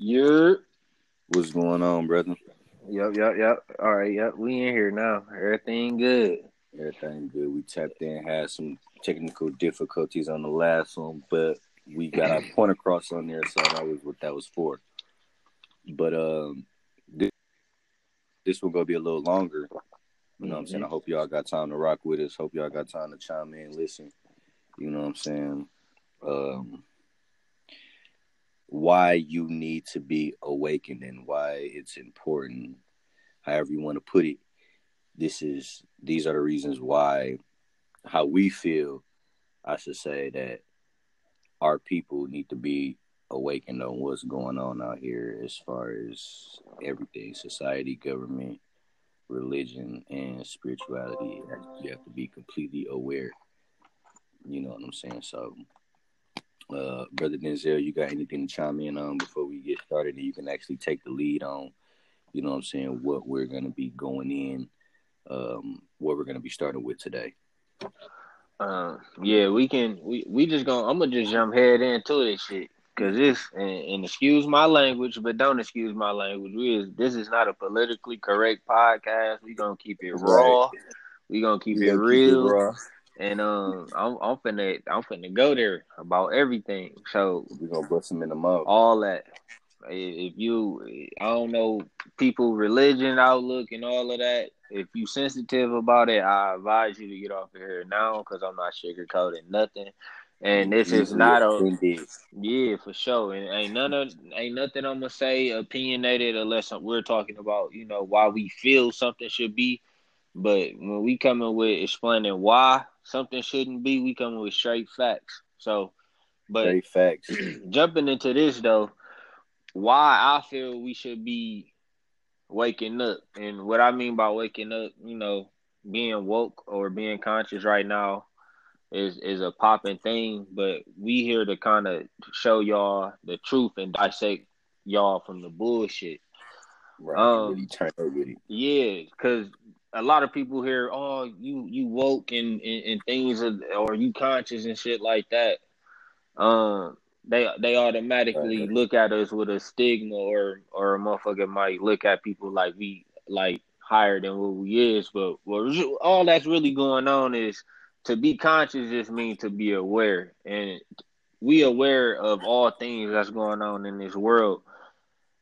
You're What's going on, brother? Yep, yep, yep. All right, yep. We in here now. Everything good. Everything good. We tapped in, had some technical difficulties on the last one, but we got our point across on there, so that was what that was for. But um, this, this will go be a little longer. You know what I'm saying? I hope y'all got time to rock with us. Hope y'all got time to chime in, listen. You know what I'm saying? Um, why you need to be awakened and why it's important, however you want to put it. This is these are the reasons why how we feel, I should say that our people need to be awakened on what's going on out here as far as everything, society, government, religion, and spirituality. You have to be completely aware. You know what I'm saying? So uh, Brother Denzel, you got anything to chime in on before we get started? And you can actually take the lead on, you know what I'm saying, what we're going to be going in, um, what we're going to be starting with today. Uh, yeah, we can. We we just gonna. I'm gonna just jump head into this shit because this and, and, excuse my language, but don't excuse my language. We is this is not a politically correct podcast. We gonna keep it raw. We gonna keep it real. Keep it and um, I'm I'm finna I'm finna go there about everything. So we gonna bust them in the mouth. All that. If you, I don't know, people religion outlook and all of that. If you sensitive about it, I advise you to get off of here now because I'm not sugarcoating nothing. And this is not a yeah for sure. And ain't none of ain't nothing I'm gonna say opinionated unless we're talking about you know why we feel something should be. But when we coming with explaining why something shouldn't be, we coming with straight facts. So, but straight facts. jumping into this though, why I feel we should be waking up, and what I mean by waking up, you know, being woke or being conscious right now is is a popping thing. But we here to kind of show y'all the truth and dissect y'all from the bullshit. Right, um, really turn up with it. Yeah, because a lot of people hear, oh, you you woke and, and, and things, are, or you conscious and shit like that. Um, they they automatically right. look at us with a stigma, or or a motherfucker might look at people like we like higher than what we is. But what all that's really going on is to be conscious just means to be aware, and we aware of all things that's going on in this world.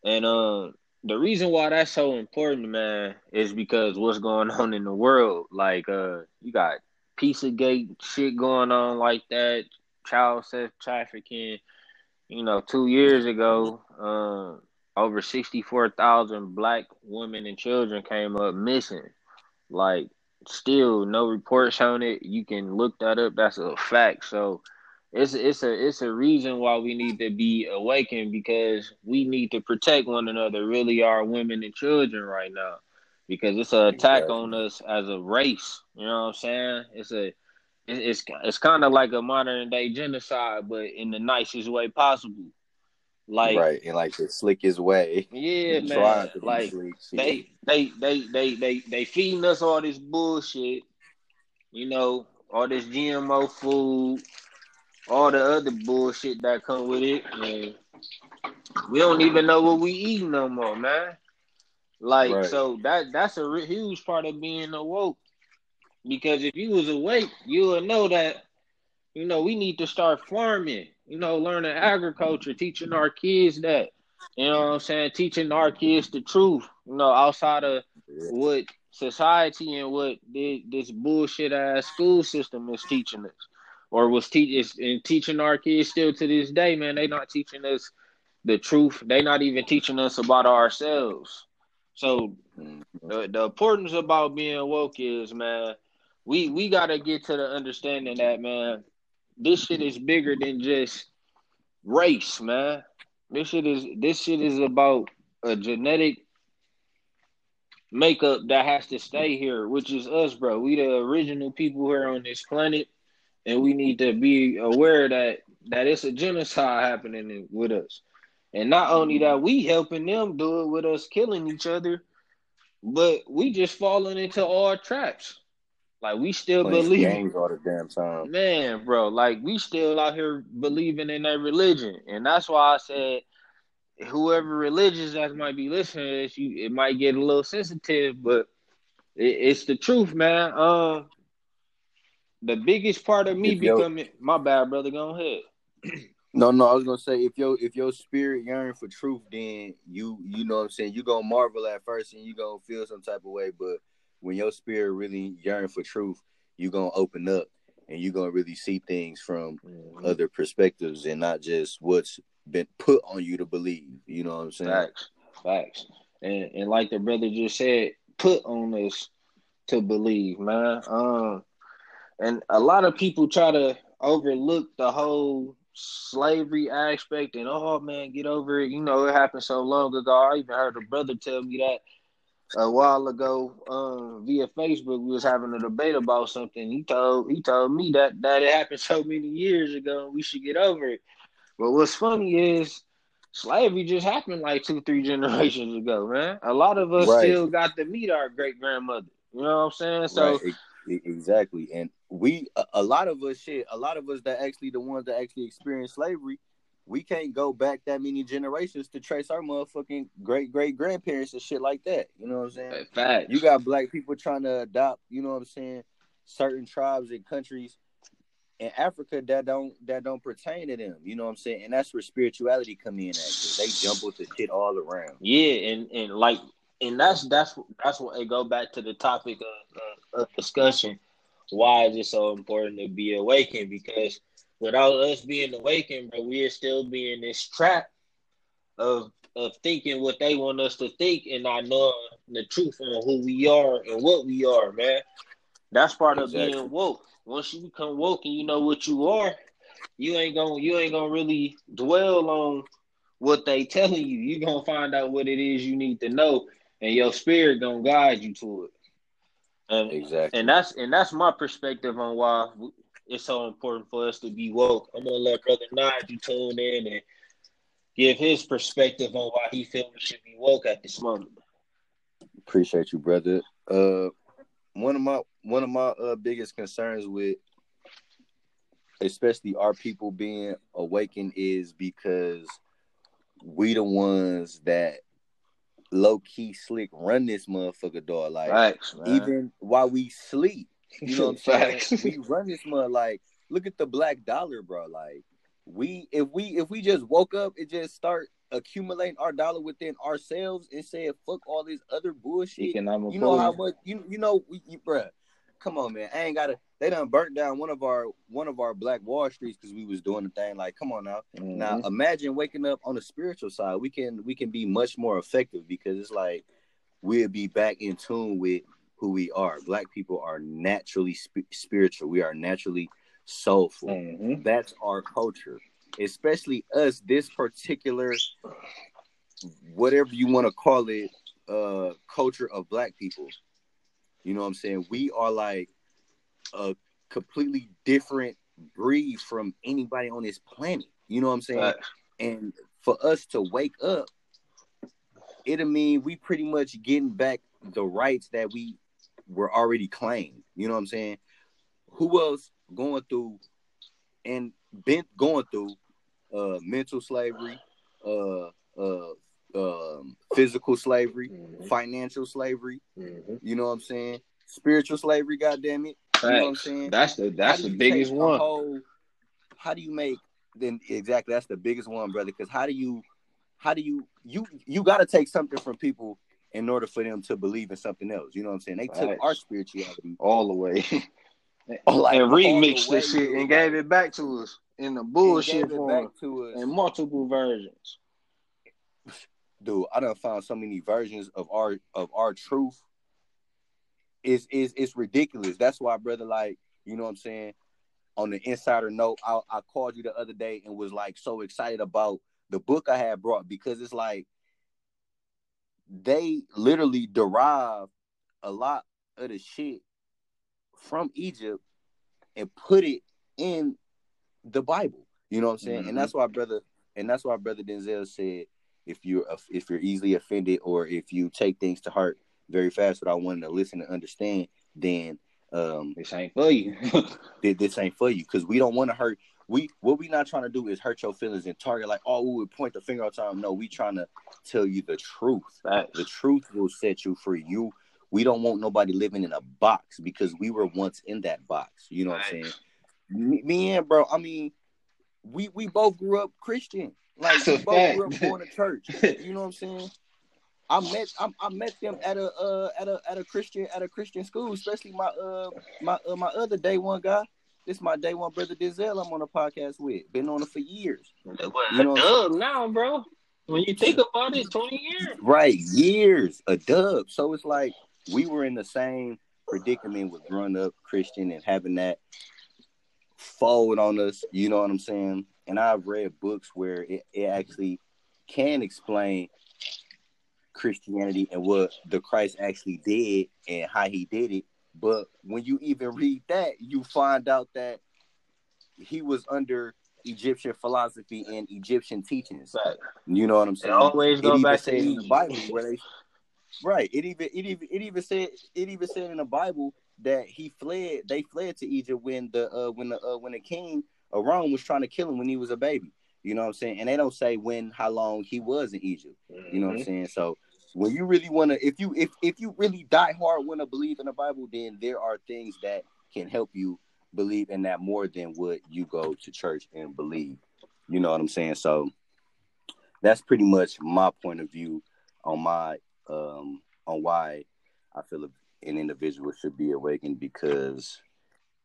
And um, the reason why that's so important, man, is because what's going on in the world. Like, uh, you got Pizzagate shit going on like that, child sex trafficking. You know, two years ago, uh, over sixty four thousand black women and children came up missing. Like, still no reports on it. You can look that up. That's a fact. So it's it's a it's a reason why we need to be awakened because we need to protect one another, really our women and children right now. Because it's an attack exactly. on us as a race. You know what I'm saying? It's a it's it's kind of like a modern day genocide, but in the nicest way possible. Like right, in like the slickest way. Yeah, man. Like they, they they they they they feeding us all this bullshit. You know, all this GMO food, all the other bullshit that come with it, and we don't even know what we eat no more, man. Like right. so that that's a huge part of being awoke. Because if you was awake, you would know that you know we need to start farming. You know, learning agriculture, teaching our kids that. You know what I'm saying? Teaching our kids the truth. You know, outside of what society and what this bullshit ass school system is teaching us or was teach and teaching our kids still to this day, man. They not teaching us the truth. They not even teaching us about ourselves. So mm-hmm. the, the importance about being woke is, man, we we gotta get to the understanding that, man, this shit is bigger than just race, man. This shit is this shit is about a genetic makeup that has to stay here, which is us, bro. We the original people here on this planet and we need to be aware that that it's a genocide happening with us. And not only that, we helping them do it with us killing each other, but we just falling into our traps. Like we still believe games all the damn time. Man, bro, like we still out here believing in that religion. And that's why I said whoever religious that might be listening to this, you it might get a little sensitive, but it, it's the truth, man. Um, the biggest part of me If yo- becoming my bad, brother. Go ahead. No, no, I was gonna say if your if your spirit yearn for truth, then you you know what I'm saying you gonna marvel at first and you gonna feel some type of way, but when your spirit really yearn for truth, you gonna open up and you gonna really see things from other perspectives and not just what's been put on you to believe. You know what I'm saying? Facts, facts, and and like the brother just said, put on us to believe, man. Um, and a lot of people try to overlook the whole slavery aspect and oh man, get over it. You know, it happened so long ago. I even heard a brother tell me that a while ago um, via Facebook. We was having a debate about something. He told he told me that that it happened so many years ago. We should get over it. But what's funny is slavery just happened like two, three generations ago, man. A lot of us Right. still got to meet our great grandmother. You know what I'm saying? So right, exactly. And we a, a lot of us shit, a lot of us that actually the ones that actually experienced slavery, we can't go back that many generations to trace our motherfucking great great grandparents and shit like that. You know what I'm saying? facts. You got black people trying to adopt, you know what I'm saying, certain tribes and countries in Africa that don't that don't pertain to them. You know what I'm saying? And that's where spirituality come in at 'cause they jump with the shit all around. Yeah, and and like and that's that's that's what it go back to the topic of, of, of discussion. Why is it so important to be awakened? Because without us being awakened, bro, we are still being this trap of of thinking what they want us to think and not knowing the truth on who we are and what we are, man. That's part of being woke. Once you become woke and you know what you are, you ain't gonna you ain't gonna really dwell on what they telling you. You're gonna find out what it is you need to know, and your spirit gonna guide you to it. And Exactly. and that's and that's my perspective on why it's so important for us to be woke. I'm gonna let Brother Nigel tune in and give his perspective on why he feel we should be woke at this moment. Appreciate you, brother. Uh, one of my one of my uh, biggest concerns with, especially our people being awakened, is because we the ones that low key slick run this motherfucker door. Like Facts, even while we sleep, you know what I'm saying? Facts. we run this mother like look at the black dollar, bro. Like we if we if we just woke up and just start accumulating our dollar within ourselves and saying fuck all this other bullshit. Economic You know how much you you know we, you, bruh. Come on, man. I ain't gotta. They done burnt down one of our one of our Black Wall Streets because we was doing the thing. Like, come on now. Now Mhm. imagine waking up on the spiritual side. We can we can be much more effective because it's like we'll be back in tune with who we are. Black people are naturally sp- spiritual. We are naturally soulful. Mhm. That's our culture, especially us. This particular, whatever you want to call it, uh, culture of Black people. You know what I'm saying? We are like a completely different breed from anybody on this planet. You know what I'm saying? Facts. And for us to wake up, it'll mean we pretty much getting back the rights that we were already claimed. You know what I'm saying? Who else going through and been going through uh mental slavery, uh uh um physical slavery, Mhm. financial slavery, Mhm. you know what I'm saying? Spiritual slavery, goddamn it. You know what I'm saying? That's the that's the biggest one. whole- how do you make then exactly that's the biggest one, brother? Because how do you how do you you you got to take something from people in order for them to believe in something else? You know what I'm saying? They took our spirituality all the way. like, and all remixed this shit and gave it back to us in the bullshit gave it form back to us. in multiple versions. dude, I done found so many versions of our of our truth. Is is it's ridiculous. That's why, brother. Like, you know what I'm saying. On the insider note, I, I called you the other day and was like so excited about the book I had brought because it's like they literally derive a lot of the shit from Egypt and put it in the Bible. You know what I'm saying? Mhm. And that's why, brother, and that's why brother Denzel said, if you're if you're easily offended or if you take things to heart very fast without wanting to listen and understand, then um This ain't for you. this ain't for you because we don't want to hurt we what we not trying to do is hurt your feelings and target like, oh, we would point the finger all the time. No, we trying to tell you the truth. The truth will set you free. You we don't want nobody living in a box because we were once in that box. You know what I'm saying? Me, me and bro, I mean, we we both grew up Christian. Like we both grew up going to church. You know what I'm saying? I met I, I met them at a uh, at a at a Christian at a Christian school, especially my uh my uh, my other day one guy. This my day one brother Denzel. I'm on a podcast with. Been on it for years. You know, a dub now, bro. When you think about it, twenty years. Right, years a dub. So it's like we were in the same predicament with growing up Christian and having that fold on us. You know what I'm saying? And I've read books where it, it actually can explain Christianity and what the Christ actually did and how he did it. But when you even read that, you find out that he was under Egyptian philosophy and Egyptian teachings. Right. You know what I'm saying? It always go back to in the Bible where they Right. It even it even it even said it even said in the Bible that he fled they fled to Egypt when the uh when the uh when the king of Rome was trying to kill him when he was a baby. You know what I'm saying? And they don't say when how long he was in Egypt. You know what I'm mm-hmm. saying? So when you really want to if you if if you really die hard want to believe in the bible then there are things that can help you believe in that more than what you go to church and believe. You know what i'm saying? So that's pretty much my point of view on my um on why i feel an individual should be awakened because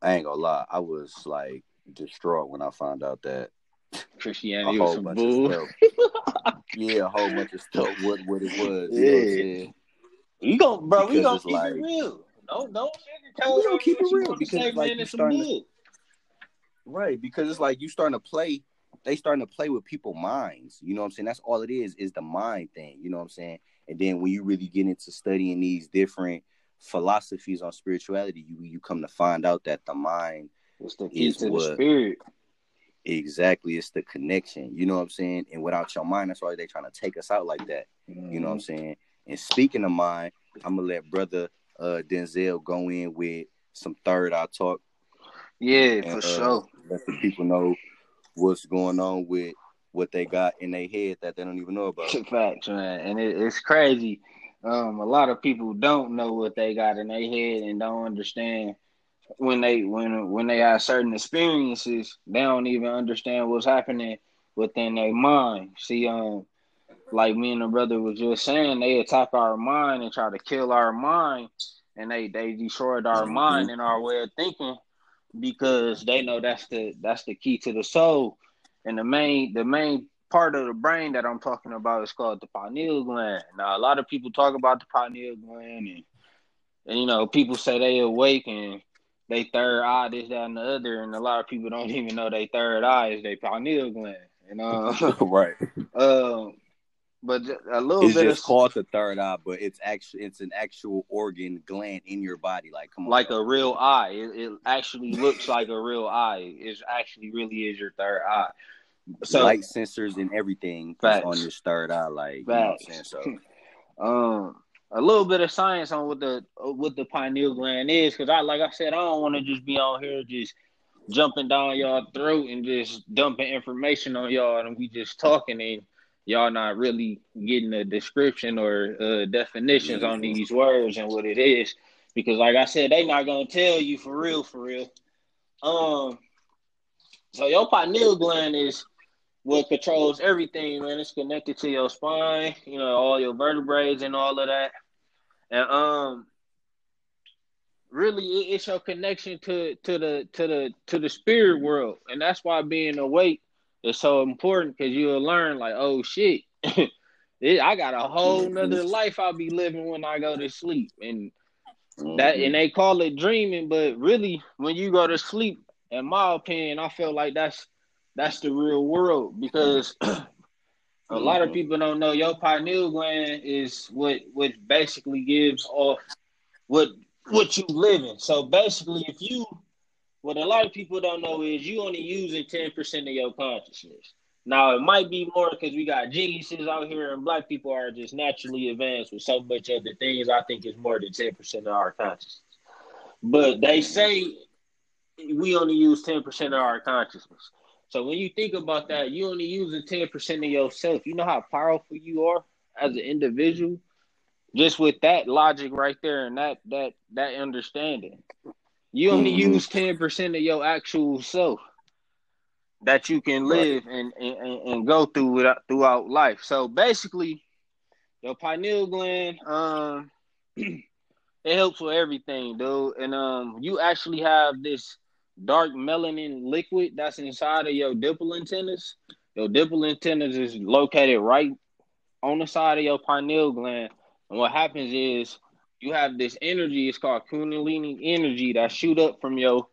i ain't gonna lie i was like distraught when i found out that Christianity was some bull. yeah, a whole bunch of stuff. What what it was. Yeah. You go, bro. Because we gonna keep like, it real. No, no. We gonna keep it real because like you starting to, right because it's like you starting to play. They starting to play with people's minds. You know what I'm saying? That's all it is. Is the mind thing. You know what I'm saying? And then when you really get into studying these different philosophies on spirituality, you you come to find out that the mind is the key to what, the spirit. Exactly, it's the connection. You know what I'm saying? And without your mind, that's why they trying to take us out like that. Mm-hmm. You know what I'm mm-hmm. saying? And speaking of mind, I'm gonna let brother uh, Denzel go in with some third eye talk. Yeah, and, for uh, sure. Let the people know what's going on with what they got in their head that they don't even know about. Facts, man, and it, it's crazy. Um, a lot of people don't know what they got in their head and don't understand when they when when they have certain experiences, they don't even understand what's happening within their mind. See, um, like me and the brother was just saying, they attack our mind and try to kill our mind, and they they destroyed our mm-hmm. mind and our way of thinking because they know that's the that's the key to the soul. And the main the main part of the brain that I'm talking about is called the pineal gland. Now a lot of people talk about the pineal gland and and you know people say they awake and they third eye, this, that, and the other, and a lot of people don't even know they third eye is their pineal gland. You know, right? Um, but a little it's bit. It's just of, called the third eye, but it's actually it's an actual organ gland in your body. Like come on, like a real eye. It, it actually looks like a real eye. It actually really is your third eye. So light sensors and everything on your third eye. Like facts. you know what I'm saying? So, um, a little bit of science on what the what the pineal gland is, because I like I said, I don't want to just be on here just jumping down y'all throat and just dumping information on y'all, and we just talking and y'all not really getting a description or uh, definitions on these words and what it is. Because like I said, they not gonna tell you for real, for real. Um, so your pineal gland is what controls everything, man. It's connected to your spine, you know, all your vertebrae and all of that. And um really it's your connection to to the to the to the spirit world. And that's why being awake is so important because you'll learn like, oh shit. I got a whole nother life I'll be living when I go to sleep. And that and they call it dreaming, but really when you go to sleep, in my opinion, I feel like that's that's the real world because a lot of mm-hmm. people don't know your pineal gland is what what basically gives off what what you live in. So basically, if you what a lot of people don't know is you only using ten percent of your consciousness. Now it might be more because we got geniuses out here, and black people are just naturally advanced with so much other things. I think it's more than ten percent of our consciousness. But they say we only use ten percent of our consciousness. So when you think about that, you only using ten percent of yourself. You know how powerful you are as an individual, just with that logic right there and that that that understanding. You only mm-hmm. use ten percent of your actual self that you can live right. and, and and go through without, throughout life. So basically, your pineal gland, um, it helps with everything, dude. And um, you actually have this dark melanin liquid that's inside of your dimple antennas. Your dimple antennas is located right on the side of your pineal gland. And what happens is you have this energy, it's called Kundalini energy that shoot up from your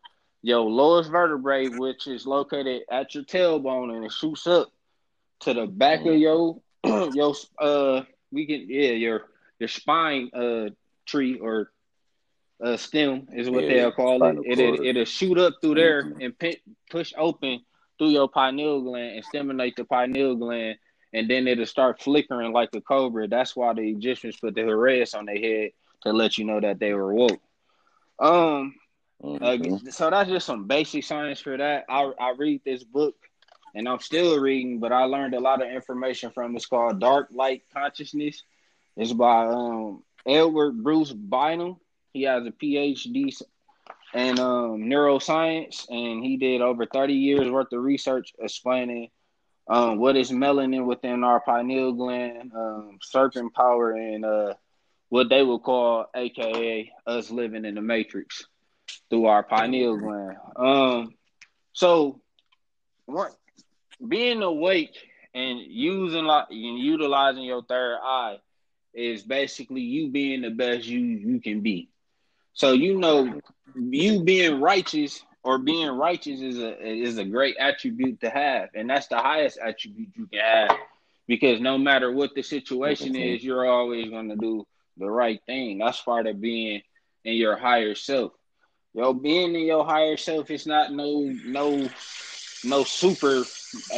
your lowest vertebrae, which is located at your tailbone, and it shoots up to the back of your your uh we can yeah your your spine uh tree or uh, stem is what yeah, they'll call it. It'll, it'll shoot up through there mm-hmm. and p- push open through your pineal gland and stimulate the pineal gland, and then it'll start flickering like a cobra. That's why the Egyptians put the harass on their head to let you know that they were woke. Um, mm-hmm. uh, so that's just some basic science for that. I I read this book, and I'm still reading, but I learned a lot of information from. It's called Dark Light Consciousness. It's by um Edward Bruce Bynum he has a PhD in um, neuroscience, and he did over 30 years worth of research explaining um, what is melanin within our pineal gland, um, serpent power, and uh, what they would call, AKA, us living in the matrix through our pineal gland. Um, so, what being awake and using like and utilizing your third eye is basically you being the best you you can be. So you know, you being righteous or being righteous is a is a great attribute to have, and that's the highest attribute you can have. Because no matter what the situation is, you're always going to do the right thing. That's part of being in your higher self. Yo, being in your higher self is not no no no super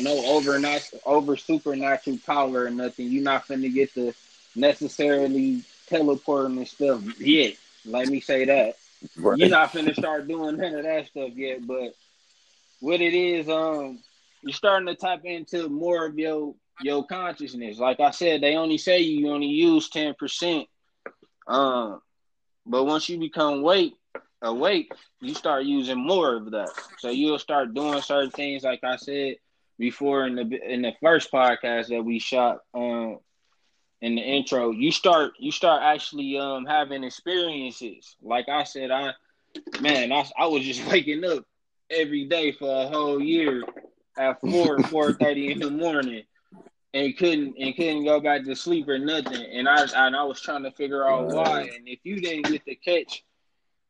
no over not over supernatural power or nothing. You're not gonna get to necessarily teleporting and stuff yet. Let me say that. Right. You're not finna start doing none of that stuff yet, but what it is, um, you're starting to tap into more of your your consciousness. Like I said, they only say you only use ten percent. Um, but once you become awake, awake, you start using more of that. So you'll start doing certain things, like I said before in the in the first podcast that we shot. Um, in the intro, you start you start actually um having experiences. Like I said, I man, I I was just waking up every day for a whole year at four four thirty in the morning and couldn't and couldn't go back to sleep or nothing. And I and I was trying to figure out why. And if you didn't get to catch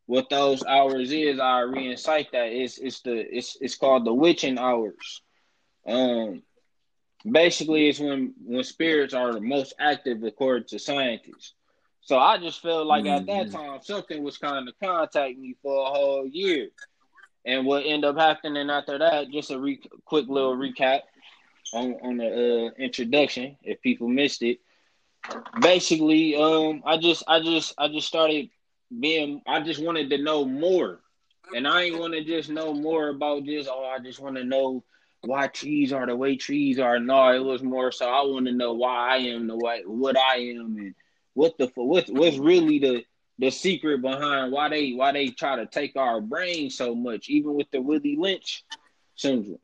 what those hours is, I reincite that. It's it's the it's it's called the witching hours. Um basically it's when when spirits are most active according to scientists. So I just felt like mm-hmm. at that mm-hmm. time something was kind of contact me for a whole year. And what ended up happening after that, just a re- quick little recap on on the uh, introduction, if people missed it. Basically, um, I just I just I just started being I just wanted to know more. And I ain't want to just know more about just oh I just want to know why trees are the way trees are. No, it was more so I want to know why I am the way what I am and what the what what's really the the secret behind why they why they try to take our brain so much, even with the Willie Lynch syndrome.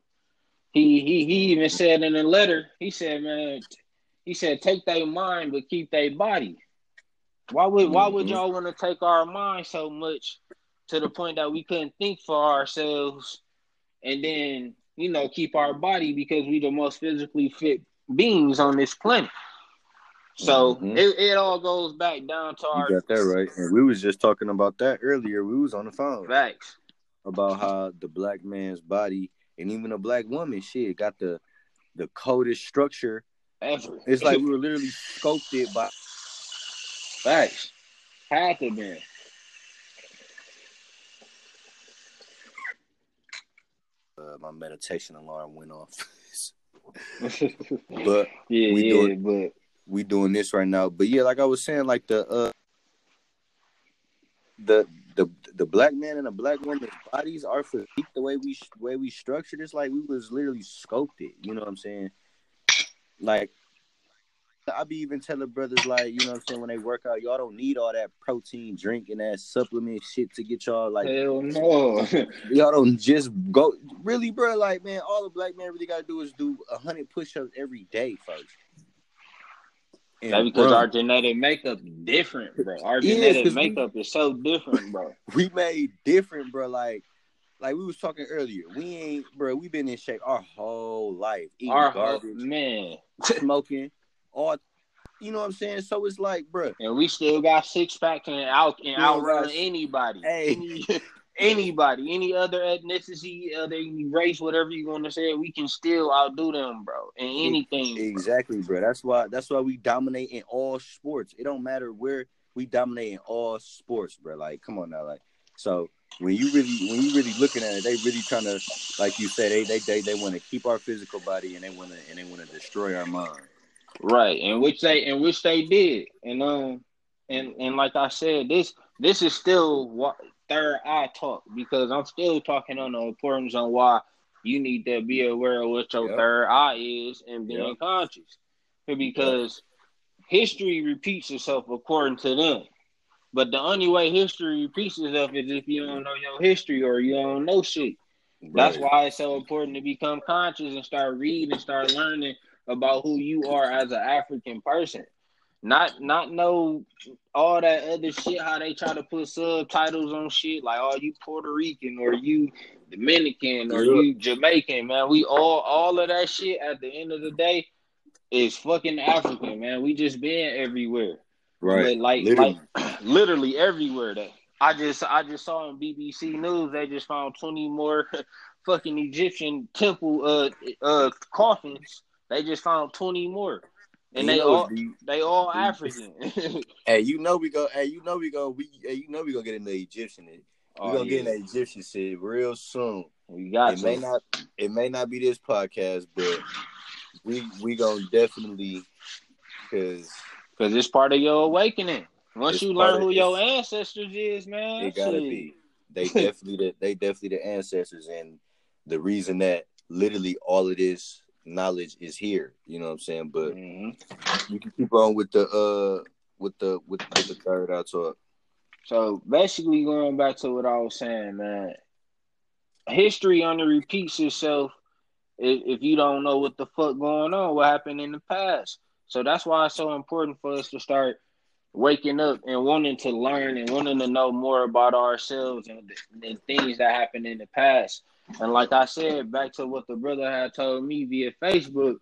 He he he even said in a letter, he said, man, he said, take their mind but keep their body. Why would why would mm-hmm. y'all want to take our mind so much to the point that we couldn't think for ourselves and then you know, keep our body because we the most physically fit beings on this planet. So mm-hmm. it, it all goes back down to our. You got that right, and we was just talking about that earlier. We was on the phone. Facts about how the black man's body and even a black woman shit got the the coldest structure ever. It's like we were literally sculpted by. Facts. Had to be. Uh, my meditation alarm went off. but yeah, we yeah, doing, but we doing this right now. But yeah, like I was saying, like the uh the the the black man and the black woman's bodies are physique the way we way we structured it's like we was literally sculpted. You know what I'm saying? Like I be even telling brothers like, you know what I'm saying, when they work out, y'all don't need all that protein drink and that supplement shit to get y'all like Hell no. y'all don't just go really, bro. Like, man, all the black man really gotta do is do hundred push-ups every day first. And that because our genetic makeup different, bro. Our genetic yeah, makeup we, is so different, bro. We made different, bro. Like, like we was talking earlier. We ain't, bro. We been in shape our whole life. Eating our garbage, whole, man, smoking, all. You know what I'm saying? So it's like, bro. And we still got six pack and out and outrun anybody. Hey, Any, anybody, any other ethnicity, other race, whatever you want to say, we can still outdo them, bro, in anything. Exactly, bro. That's why. That's why we dominate in all sports. It don't matter where we dominate in all sports, bro. Like, come on now, like. So when you really, when you really looking at it, they really trying to, like you said, they they they, they want to keep our physical body and they want to and they want to destroy our mind. Right, and which they and which they did, and um, and and like I said, this this is still what third eye talk because I'm still talking on the importance on why you need to be aware of what your yep. third eye is and being yep. conscious. Because yep. history repeats itself according to them. But the only way history repeats itself is if you don't know your history or you don't know shit. Right. That's why it's so important to become conscious and start reading and start learning about who you are as an African person. Not not know all that other shit, how they try to put subtitles on shit, like oh you Puerto Rican or you Dominican or yeah. you Jamaican, man. We all all of that shit at the end of the day is fucking African, man. We just been everywhere. Right. But like literally. like literally everywhere that I just I just saw on BBC News they just found 20 more fucking Egyptian temple uh uh coffins. They just found 20 more. And they all they all African. hey, you know we go. Hey, you know we go. We hey, you know we gonna get in the Egyptian. We oh, gonna yeah. get in the Egyptian shit real soon. We got. It to. may not. It may not be this podcast, but we we gonna definitely because because it's part of your awakening. Once you learn who your ancestors is, man, it gotta shit. be. They definitely the, they definitely the ancestors, and the reason that literally all of this knowledge is here. You know what I'm saying? But mm-hmm. you can keep on with the uh with the with, with the third eye talk. So basically, going back to what I was saying, man, history only repeats itself if, if you don't know what the fuck going on, what happened in the past. So that's why it's so important for us to start waking up and wanting to learn and wanting to know more about ourselves and, and things that happened in the past. And like I said, back to what the brother had told me via Facebook,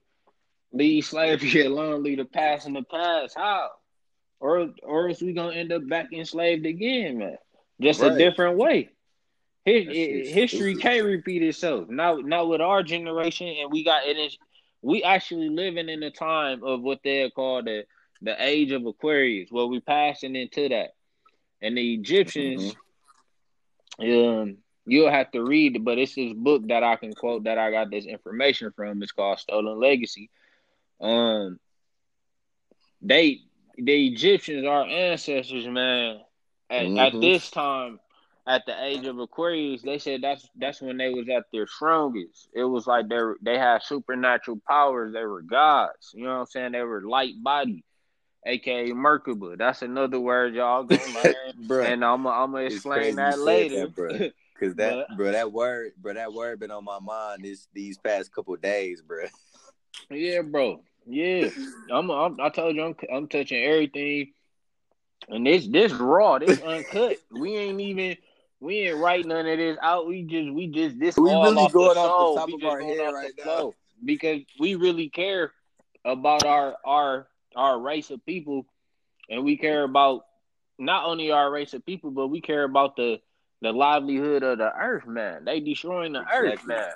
leave slavery alone, leave the past in the past. How? Or or is we gonna end up back enslaved again, man? Just right. a different way. His, history can't repeat itself. Not not with our generation, and we got it. Is, we actually living in a time of what they call the the age of Aquarius, where we passing into that. And the Egyptians, mm-hmm. um, you'll have to read but it's this book that I can quote that I got this information from. It's called Stolen Legacy. Um, they the Egyptians, our ancestors, man, at, mm-hmm. at this time, at the age of Aquarius, they said that's that's when they was at their strongest. It was like they they had supernatural powers. They were gods. You know what I'm saying? They were light body, aka Merkaba. That's another word y'all gonna learn. and I'm I'm gonna explain that later. That, Cause that, but, bro, that word, bro, that word been on my mind this these past couple days, bro. Yeah, bro. Yeah, I'm, I'm. I told you, I'm, I'm touching everything, and this, this raw, this uncut. we ain't even, we ain't write none of this out. We just, we just, this. We really going the off the top we of our head right now because we really care about our, our, our race of people, and we care about not only our race of people, but we care about the the livelihood of the earth, man. They destroying the exactly. earth, man.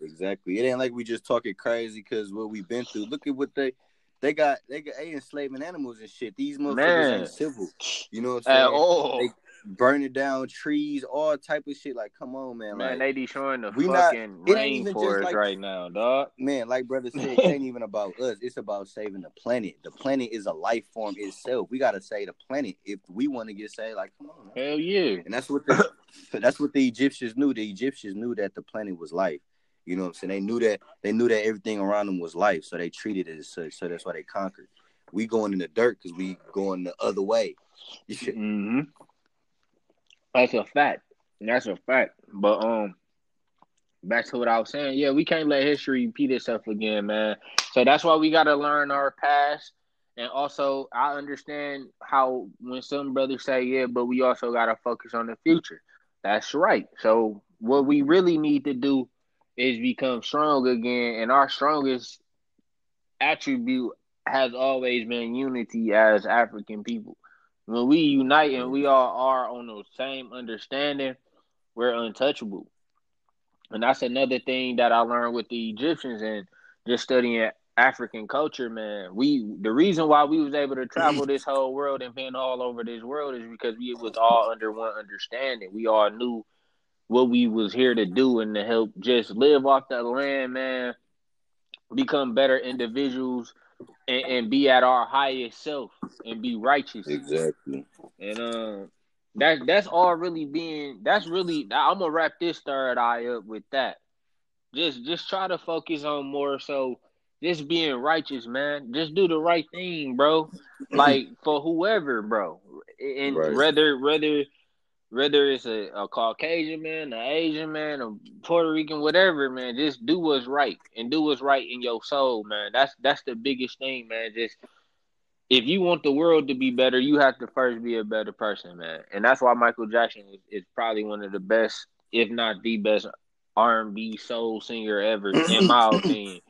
Exactly. It ain't like we just talking crazy because what we've been through. Look at what they they got. They got they enslaving animals and shit. These motherfuckers man. ain't civil. You know what I'm saying? At all. They, burning down trees, all type of shit. Like, come on, man. Man, like, they destroying the we not- fucking ain't rainforest like- right now, dog. man, like brother said, it ain't even about us. It's about saving the planet. The planet is a life form itself. We gotta save the planet if we want to get saved. Like, come on, man. Hell yeah. And that's what the that's what the Egyptians knew. The Egyptians knew that the planet was life. You know what I'm saying? They knew that they knew that everything around them was life, so they treated it as such. So that's why they conquered. We going in the dirt because we going the other way. You should- hmm That's a fact. That's a fact. But um, back to what I was saying. Yeah, we can't let history repeat itself again, man. So that's why we got to learn our past. And also, I understand how when some brothers say, "Yeah," but we also got to focus on the future. That's right. So what we really need to do is become strong again, and our strongest attribute has always been unity as African people. When we unite and we all are on the same understanding, we're untouchable. And that's another thing that I learned with the Egyptians and just studying African culture, man. We the reason why we was able to travel this whole world and been all over this world is because we was all under one understanding. We all knew what we was here to do and to help just live off the land, man. Become better individuals and, and be at our highest self and be righteous. Exactly. And um, that that's all really being. That's really. I'm gonna wrap this third eye up with that. Just just try to focus on more so. Just being righteous, man. Just do the right thing, bro. Like for whoever, bro. And Right. whether whether whether it's a, a Caucasian man, an Asian man, a Puerto Rican, whatever, man. Just do what's right and do what's right in your soul, man. That's that's the biggest thing, man. Just if you want the world to be better, you have to first be a better person, man. And that's why Michael Jackson is, is probably one of the best, if not the best, R and B soul singer ever, in my opinion,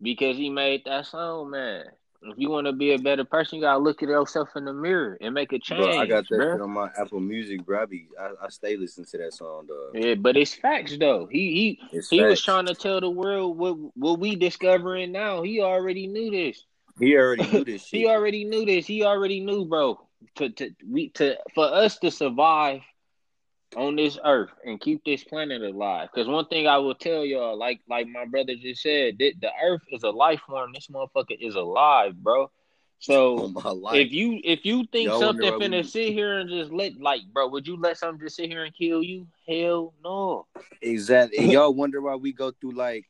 because he made that song, man. If you want to be a better person, you gotta look at yourself in the mirror and make a change, Bro, I got that shit on my Apple Music, bro. I, be, I, I stay listening to that song, dog. Yeah, but it's facts though. He he It's he was trying to tell the world what what we discovering now. He already knew this. He already knew this shit. He already knew this. He already knew, bro. To to we to for us to survive on this earth and keep this planet alive. Because one thing I will tell y'all, like like my brother just said, that the earth is a life form. This motherfucker is alive, bro. So on if you if you think Y'all something finna we- sit here and just let like, bro, would you let something just sit here and kill you? Hell no. Exactly. And y'all wonder why we go through like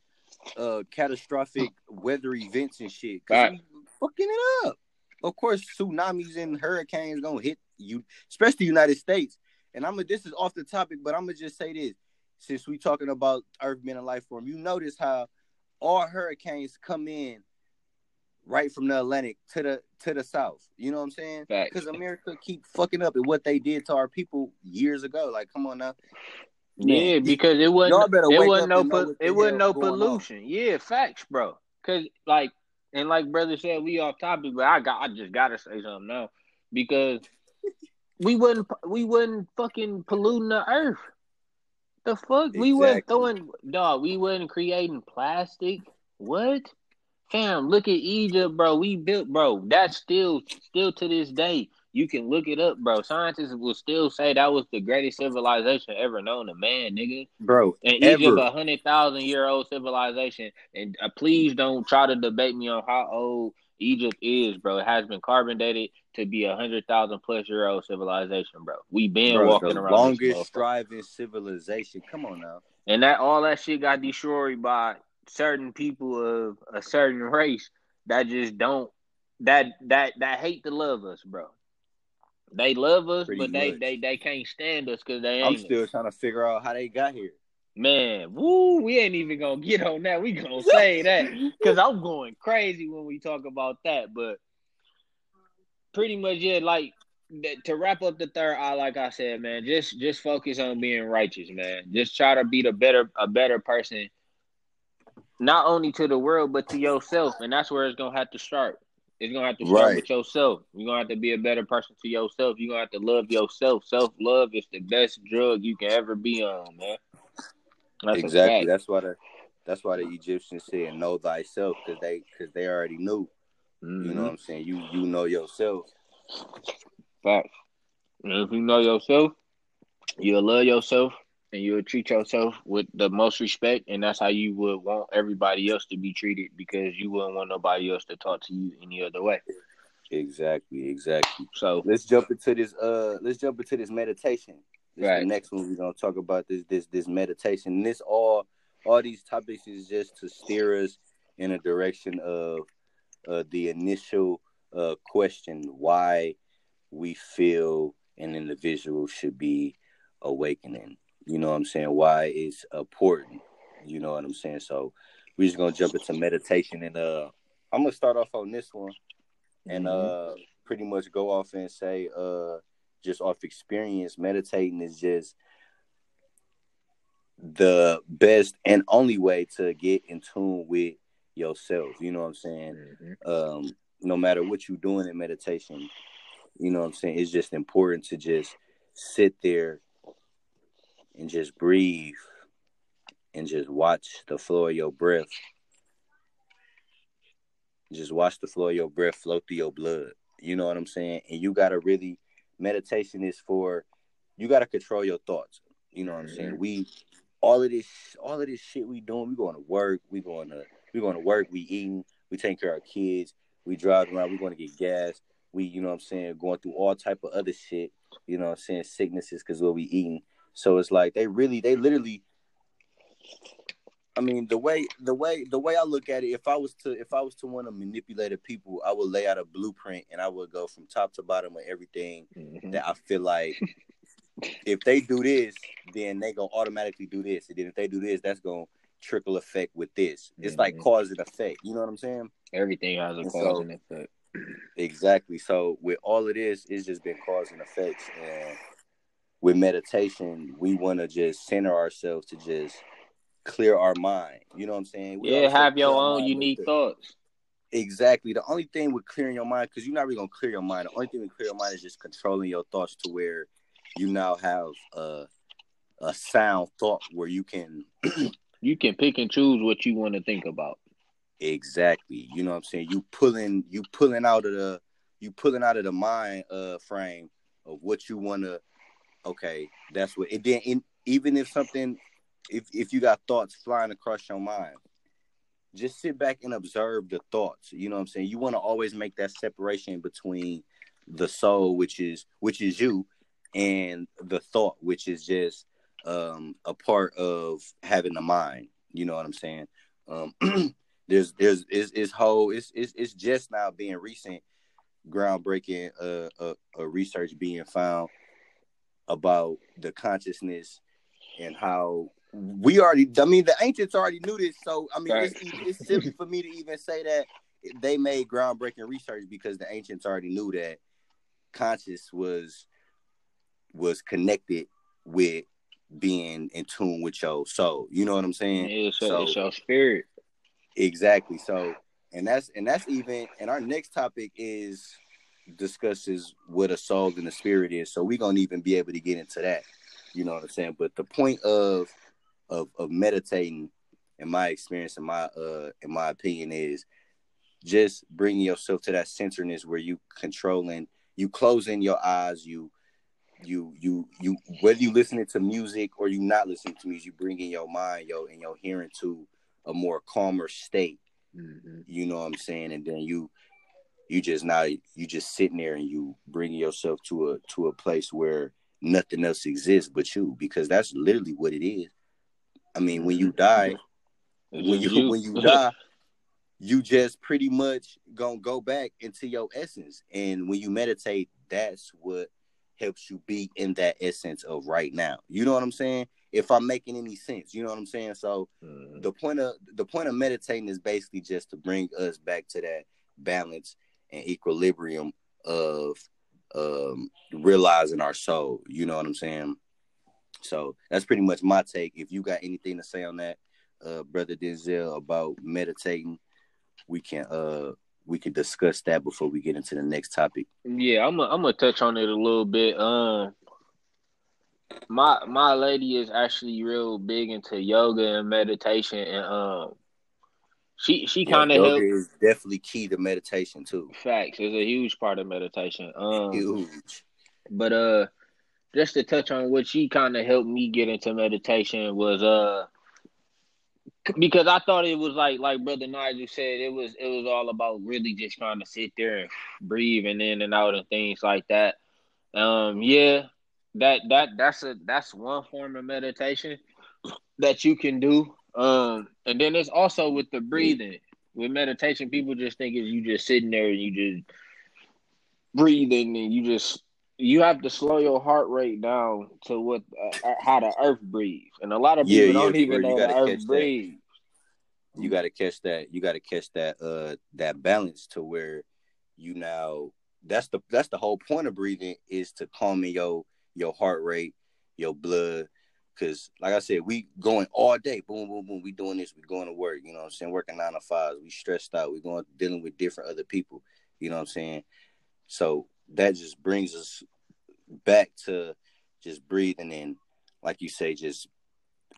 uh catastrophic weather events and shit. Right. fucking it up. Of course, tsunamis and hurricanes gonna hit you, especially the United States. And I'm gonna this is off the topic, but I'm gonna just say this. Since we talking about Earth being a life form, you notice how all hurricanes come in right from the Atlantic to the to the south. You know what I'm saying? Because America keep fucking up at what they did to our people years ago. Like, come on now. Yeah, Man, because it wasn't it wasn't no po- it wasn't no going on. pollution. Yeah, facts, bro. Cause like and like brother said, we off topic, but I got I just gotta say something now because we wouldn't we wouldn't fucking polluting the earth. The fuck we wasn't Exactly. throwing dog. We wasn't creating plastic. What? Fam, look at Egypt, bro. We built, bro. That's still, still to this day. You can look it up, bro. Scientists will still say that was the greatest civilization ever known to man, nigga. bro. And Ever. Egypt, a hundred thousand year old civilization. And uh, please don't try to debate me on how old Egypt is, bro. It has been carbon dated to be a hundred thousand plus year old civilization, bro. We been Bro, walking the around longest striving civilization. Come on now. and that all that shit got destroyed by certain people of a certain race that just don't that that that hate to love us, bro. They love us, Pretty but they, much. they they can't stand us because they I'm still trying to figure out how they got here. Man, woo, we ain't even gonna get on that. We gonna say that because I'm going crazy when we talk about that. But pretty much, yeah, like to wrap up the third eye, like I said, man, just just focus on being righteous, man. Just try to be the better a better person, not only to the world but to yourself, and that's where it's gonna have to start. It's gonna have to start Right. with yourself. You're gonna have to be a better person to yourself. You're gonna have to love yourself. Self love is the best drug you can ever be on, man. That's exactly. That's why the that's why the Egyptians said know thyself because they because they already knew. Mhm. You know what I'm saying? You you know yourself. Facts. If you know yourself, you'll love yourself and you'll treat yourself with the most respect, and that's how you would want everybody else to be treated because you wouldn't want nobody else to talk to you any other way. Exactly, exactly. So let's jump into this. Uh, let's jump into this meditation. This right. The next one we're gonna talk about this this this meditation. And this all all these topics is just to steer us in a direction of uh, the initial uh, question why we feel an individual should be awakening. You know what I'm saying? Why it's important. You know what I'm saying? So we're just gonna jump into meditation and uh I'm gonna start off on this one and mm-hmm. uh pretty much go off and say uh just off experience, meditating is just the best and only way to get in tune with yourself. You know what I'm saying? Mm-hmm. Um, no matter what you're doing in meditation, you know what I'm saying? It's just important to just sit there and just breathe and just watch the flow of your breath. Just watch the flow of your breath flow through your blood. You know what I'm saying? And you gotta really meditation is for you gotta control your thoughts. You know what I'm saying? Mm-hmm. We all of this all of this shit we doing, we going to work, we going to we going to work, we eating, we taking care of our kids, we driving around, we going to get gas, we you know what I'm saying, going through all type of other shit, you know what I'm saying, sicknesses because what we eating. So it's like they really, they literally. I mean, the way the way the way I look at it, if I was to if I was to want to manipulate people, I would lay out a blueprint and I would go from top to bottom of everything mm-hmm. that I feel like if they do this, then they gonna automatically do this, and then if they do this, that's gonna trickle effect with this. It's mm-hmm. like cause and effect. You know what I'm saying? Everything has a and cause so, and effect. Exactly. So with all of this, it's just been cause and effects, and with meditation, we want to just center ourselves to just clear our mind. You know what I'm saying? We yeah, have your own unique thoughts. Exactly. The only thing with clearing your mind, because you're not really gonna clear your mind. The only thing with clear your mind is just controlling your thoughts to where you now have a a sound thought where you can you can pick and choose what you want to think about. Exactly. You know what I'm saying? You pulling you pulling out of the you pulling out of the mind uh frame of what you want to okay, that's what. And then, in, even if something, if if you got thoughts flying across your mind, just sit back and observe the thoughts. You know what I'm saying? You want to always make that separation between the soul, which is which is you, and the thought, which is just um, a part of having the mind. You know what I'm saying? Um, there's there's is is whole it's, it's it's just now being recent groundbreaking uh, uh, uh research being found about the consciousness and how we already I mean the ancients already knew this so I mean right. it's, it's silly for me to even say that they made groundbreaking research because the ancients already knew that conscious was was connected with being in tune with your soul. You know what I'm saying? It's, so, it's your spirit. Exactly. So and that's and that's even and our next topic is discusses what a soul and a spirit is. So we're gonna even be able to get into that. You know what I'm saying? But the point of of of meditating, in my experience, in my uh in my opinion, is just bringing yourself to that centeredness where you controlling, you closing your eyes, you you you you whether you listening to music or you not listening to music, you bringing your mind, yo, and your hearing to a more calmer state. Mm-hmm. You know what I'm saying? And then you you just now you just sitting there and you bringing yourself to a to a place where nothing else exists but you because that's literally what it is i mean when you die when you, when you die you just pretty much gonna go back into your essence and when you meditate that's what helps you be in that essence of right now you know what i'm saying if i'm making any sense you know what i'm saying so mm-hmm. the point of the point of meditating is basically just to bring us back to that balance and equilibrium of um, realizing our soul. You know what I'm saying? So that's pretty much my take. If you got anything to say on that, uh, brother Denzel, about meditating, we can uh we can discuss that before we get into the next topic. Yeah, I'm a, I'm gonna touch on it a little bit. Um, my my lady is actually real big into yoga and meditation, and um, she she kind of helped. is definitely key to meditation too. Facts is a huge part of meditation. Um, huge. But uh, just to touch on what she kind of helped me get into meditation was uh because I thought it was like like brother Nigel said it was it was all about really just trying to sit there and breathe and in and out and things like that. Um yeah, that that that's a that's one form of meditation that you can do. Um and then it's also with the breathing. With meditation people just think is you just sitting there and you just breathing and you just you have to slow your heart rate down to what uh, uh how the earth breathes, and a lot of people yeah, don't even know the earth breathes. You got to catch that. You got to catch that. Uh, that balance to where you now. That's the that's the whole point of breathing is to calm your your heart rate, your blood. Cause like I said, we going all day, boom, boom, boom. We doing this. We going to work. You know what I'm saying? Working nine to five. We stressed out. We going dealing with different other people. You know what I'm saying? So that just brings us back to just breathing and like you say just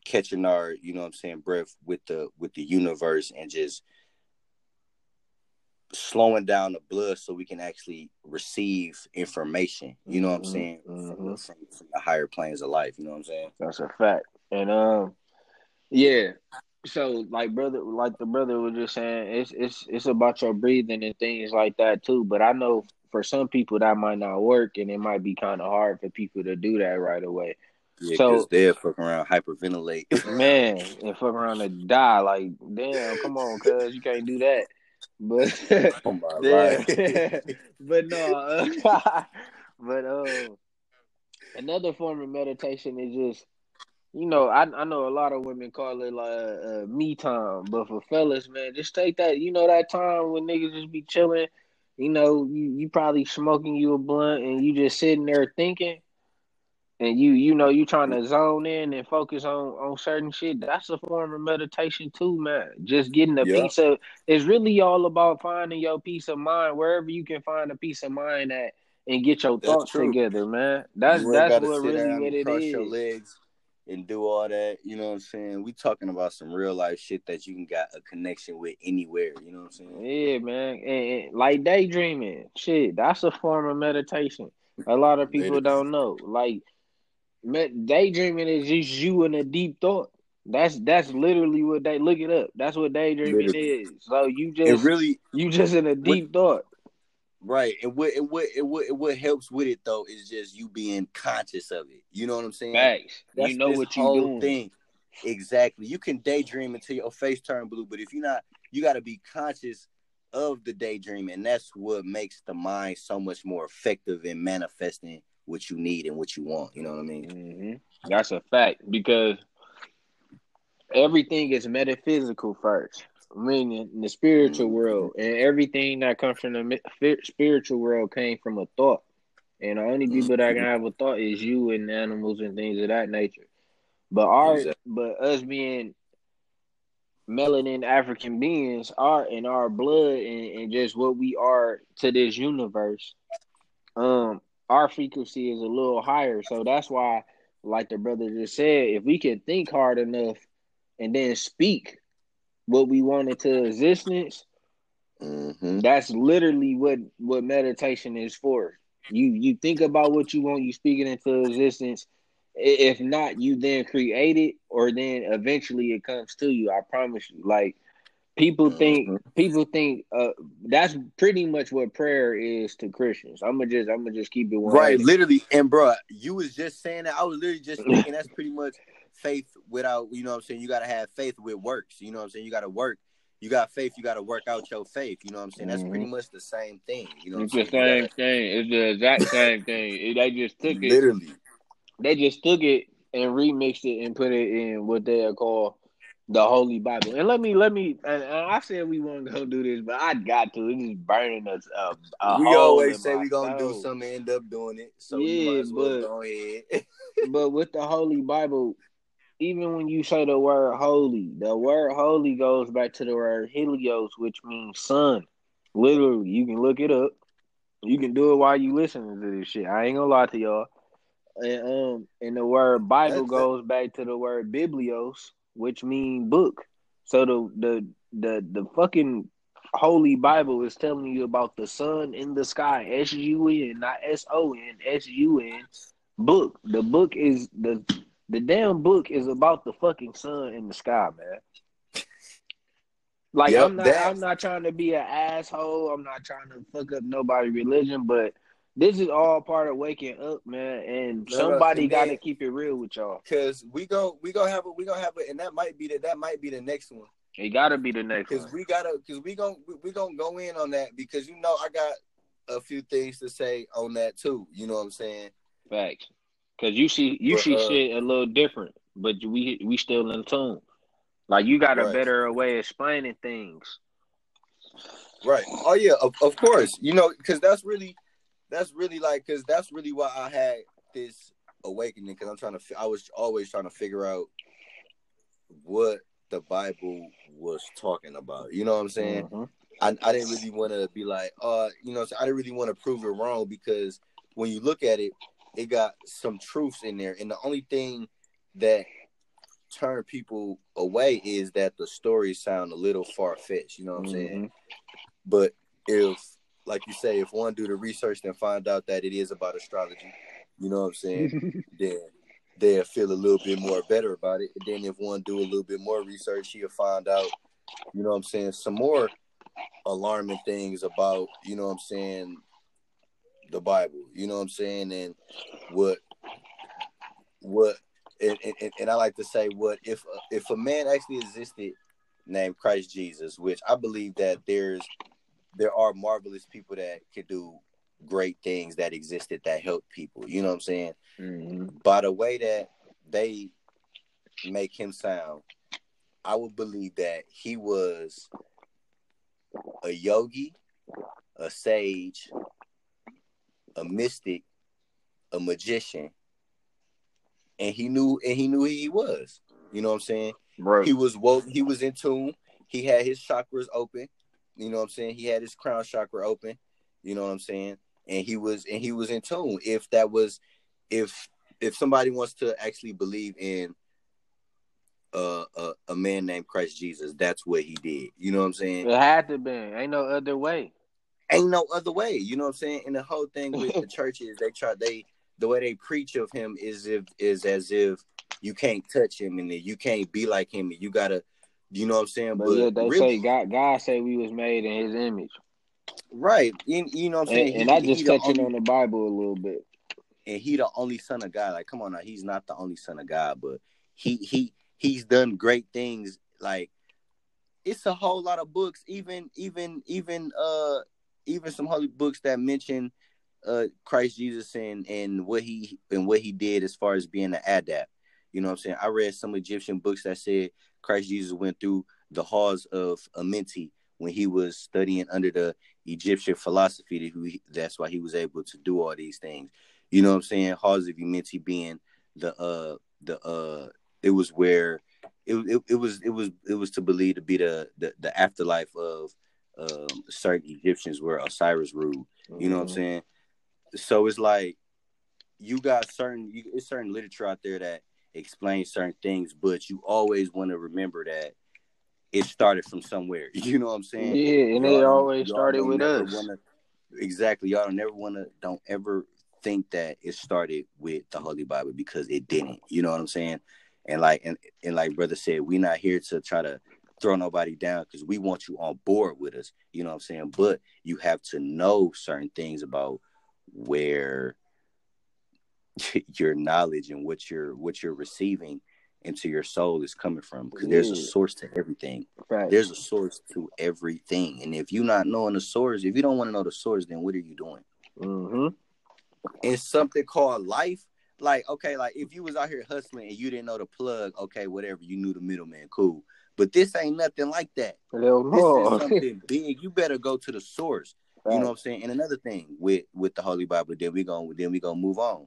catching our you know what i'm saying breath with the with the universe and just slowing down the blood so we can actually receive information you know what i'm mm-hmm, saying mm-hmm. From, from, from, the higher planes of life you know what i'm saying? That's a fact. And um yeah. So like brother like the brother was just saying it's it's it's about your breathing and things like that too. But i know for some people that might not work and it might be kind of hard for people to do that right away. Yeah, so they're fucking around hyperventilate. man, and fuck around and die. Like, damn, come on, cuz you can't do that. But oh my but no, uh, but uh, another form of meditation is just you know, I I know a lot of women call it like uh, uh, me time, but for fellas, man, just take that. You know that time when niggas just be chilling you know, you, you probably smoking you a blunt and you just sitting there thinking and you you know you trying to zone in and focus on on certain shit that's a form of meditation too man. Just getting a yeah. piece of it's really all about finding your peace of mind wherever you can find a peace of mind at and get your thoughts together man. That's that's what really what it is your legs and do all that. You know what I'm saying? We talking about some real life shit that you can got a connection with anywhere. You know what I'm saying? Yeah, man. And, and like daydreaming, shit, that's a form of meditation. A lot of people don't know. Like daydreaming is just you in a deep thought. That's that's literally what they look it up. That's what daydreaming literally. is. So you just it really you just in a deep thought. Right, and what and what and what what helps with it though is just you being conscious of it. You know what I'm saying? Facts. That's you know what you doing. Thing. Exactly. You can daydream until your face turn blue, but if you're not, you got to be conscious of the daydream, and that's what makes the mind so much more effective in manifesting what you need and what you want. You know what I mean? Mm-hmm. That's a fact because everything is metaphysical first meaning the spiritual mm-hmm. world, and everything that comes from the spiritual world came from a thought. And the only people that can have a thought is you and animals and things of that nature. But our, exactly. but us being melanin African beings, are in our blood and, and just what we are to this universe, um, our frequency is a little higher. So that's why, like the brother just said, if we can think hard enough and then speak what we want into existence, mm-hmm. that's literally what what meditation is for. You you think about what you want, you speak it into existence. If not, you then create it, or then eventually it comes to you. I promise you. Like people think, mm-hmm. people think uh, that's pretty much what prayer is to Christians. I'm gonna just, I'm gonna just keep it one. Right, literally. And bro, you was just saying that. I was literally just thinking that's pretty much faith without, you know what I'm saying? You got to have faith with works. You know what I'm saying? You got to work. You got faith, you got to work out your faith. You know what I'm saying? That's mm-hmm. pretty much the same thing. You know It's the same gotta... thing. It's the exact same thing. They just took it. Literally. They just took it and remixed it and put it in what they call the Holy Bible. And let me, let me, and, and I said we weren't gonna do this, but I got to. It's just burning us up. we always say we're gonna soul. do something, end up doing it. So yeah, but, go ahead. but with the Holy Bible, even when you say the word holy, the word holy goes back to the word helios, which means sun. Literally, you can look it up. You can do it while you listening to this shit. I ain't gonna lie to y'all. And um, and the word Bible goes back to the word biblios, which mean book. So the the the the fucking Holy Bible is telling you about the sun in the sky, S U N, not S O N, S U N, book. The book is the the damn book is about the fucking sun in the sky, man. Like yep, I'm not I'm not trying to be an asshole. I'm not trying to fuck up nobody's religion, but this is all part of waking up, man. And somebody got to keep it real with y'all. Cause we go we gonna have a we gonna have it, and that might be the that might be the next one. It gotta be the next Cause we gotta cause we gonna we gonna go in on that because you know I got a few things to say on that too. You know what I'm saying? Facts. Cause you see you but, see uh, shit a little different, but we we still in tune. Like you got a better way of explaining things. Right. Oh yeah, of, of course. You know, because that's really that's really like because that's really why I had this awakening because I'm trying to I was always trying to figure out what the Bible was talking about. You know what I'm saying? Mm-hmm. I, I didn't really want to be like, uh, you know, I didn't really want to prove it wrong because when you look at it, it got some truths in there, and the only thing that turned people away is that the stories sound a little far fetched. You know what I'm mm-hmm. saying? But if, like you say, if one do the research and find out that it is about astrology, you know what I'm saying? then they'll feel a little bit more better about it. And then if one do a little bit more research, he'll find out, you know what I'm saying, some more alarming things about, you know what I'm saying, the Bible. You know what I'm saying? And what what and, and, and I like to say what if if a man actually existed named Christ Jesus, which I believe that there's there are marvelous people that could do great things that existed that help people. You know what I'm saying? Mm-hmm. By the way that they make him sound, I would believe that he was a yogi, a sage, a mystic, a magician, and he knew and he knew who he was. You know what I'm saying? Right. He was woke. He was in tune. He had his chakras open. You know what I'm saying? He had his crown chakra open. You know what I'm saying? And he was and he was in tune. If that was, if if somebody wants to actually believe in uh, a a man named Christ Jesus, that's what he did. You know what I'm saying? It had to be. Ain't no other way. Ain't no other way. You know what I'm saying? And the whole thing with the churches, they try they the way they preach of him is if is as if you can't touch him and you can't be like him and you gotta you know what I'm saying? But, but yeah, they really, say God God say we was made in his image. Right. You, you know what I'm saying? And, I just touching on the Bible a little bit. And he the only son of God. Like, come on now, he's not the only son of God, but he he he's done great things. Like it's a whole lot of books, even even even uh even some holy books that mention uh Christ Jesus and and what he and what he did as far as being an adept. You know what I'm saying? I read some Egyptian books that said Christ Jesus went through the halls of Amenti when he was studying under the Egyptian philosophy. That that's why he was able to do all these things. You know what I'm saying? Halls of Amenti being the uh the uh it was where it, it, it was it was it was to believe to be the the, the afterlife of um, certain Egyptians where Osiris ruled. You know what I'm mm-hmm. saying? so it's like you got certain you, it's certain literature out there that explains certain things, but you always want to remember that it started from somewhere. You know what I'm saying? Yeah, and y'all, it always started with us. Wanna, exactly. Y'all don't ever want to. Don't ever think that it started with the Holy Bible because it didn't. You know what I'm saying? And like and, and like brother said, we're not here to try to throw nobody down because we want you on board with us. You know what I'm saying? But you have to know certain things about where your knowledge and what you're what you're receiving into your soul is coming from because there's a source to everything right. there's a source to everything and if you're not knowing the source if you don't want to know the source then what are you doing mm-hmm. and something called life like okay like if you was out here hustling and you didn't know the plug okay whatever you knew the middleman cool but this ain't nothing like that Hell no. this is something big you better go to the source Right. You know what I'm saying? And another thing with with the Holy Bible, then we going then we gonna move on,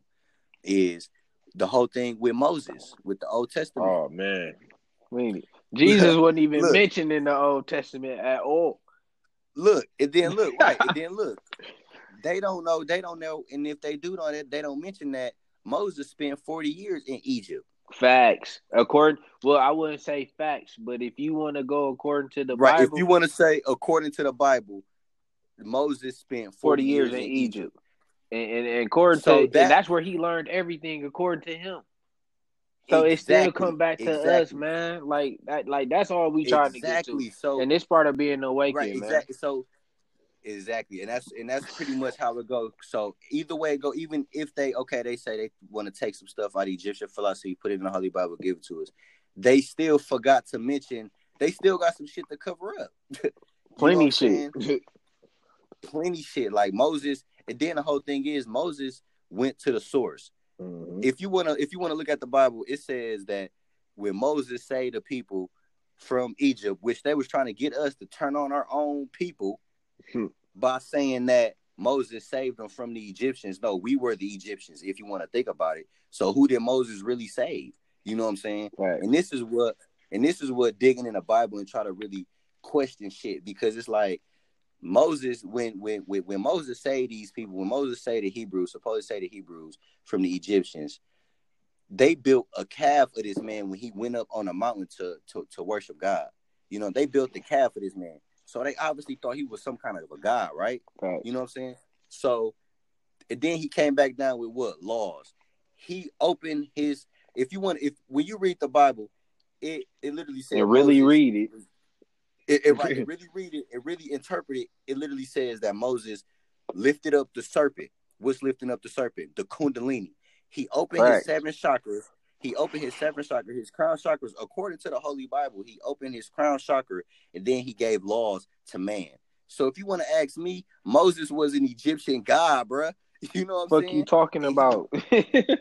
is the whole thing with Moses with the Old Testament. Oh man, Jesus wasn't even look, mentioned in the Old Testament at all. Look, and then look, right, and then look. They don't know. They don't know, and if they do know that, they don't mention that Moses spent forty years in Egypt. Facts. According, well, I wouldn't say facts, but if you want to go according to the right, Bible, if you want to say according to the Bible, Moses spent 40, 40 years, in Egypt. And, and, and according So to that- and that's where he learned everything according to him. So it still come back to us, man. Like that, like that's all we trying to get exactly. to. So And this part of being awakened, right, man. So exactly, and that's and that's pretty much how it goes. So either way it go, even if they okay, they say they want to take some stuff out of Egyptian philosophy, put it in the Holy Bible, give it to us. They still forgot to mention they still got some shit to cover up. You know what Plenty shit. plenty shit like Moses. And then the whole thing is Moses went to the source. Mhm. If you wanna if you wanna look at the Bible, it says that when Moses say the people from Egypt, which they was trying to get us to turn on our own people Hmm. By saying that Moses saved them from the Egyptians. No, we were the Egyptians, if you want to think about it. So who did Moses really save? You know what I'm saying? Right. And this is what and this is what digging in the Bible and try to really question shit because it's like Moses when when when, when Moses say these people when Moses say the Hebrews supposed to say the Hebrews from the Egyptians they built a calf of this man when he went up on a mountain to to, to worship God you know they built the calf of this man so they obviously thought he was some kind of a god right Right. you know what I'm saying so and then he came back down with what laws he opened his if you want if when you read the Bible it it literally says And really Moses- read it. it, it, right, it really read it, it really interpret it. It literally says that Moses lifted up the serpent. What's lifting up the serpent? The Kundalini. He opened Right. his seven chakras. He opened his seven chakras, his crown chakras. According to the Holy Bible, he opened his crown chakra and then he gave laws to man. So if you want to ask me, Moses was an Egyptian god, bruh. You know what I'm saying? Fuck saying? you talking about?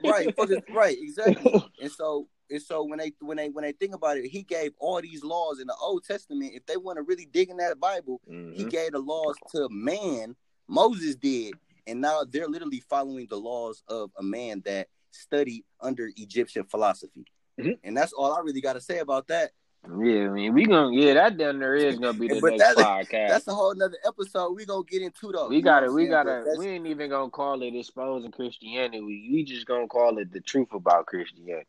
right, right, exactly. And so and so when they when they when they think about it, he gave all these laws in the Old Testament. If they want to really dig in that Bible, he Mhm. gave the laws to man. Moses did, and now they're literally following the laws of a man that studied under Egyptian philosophy. Mhm. And that's all I really got to say about that. Yeah, I mean, we gonna yeah, that down there is gonna be the next that- podcast. That's a whole nother episode we gonna get into though. we got to we got to we ain't even gonna call it exposing Christianity. We, we just gonna call it the truth about Christianity.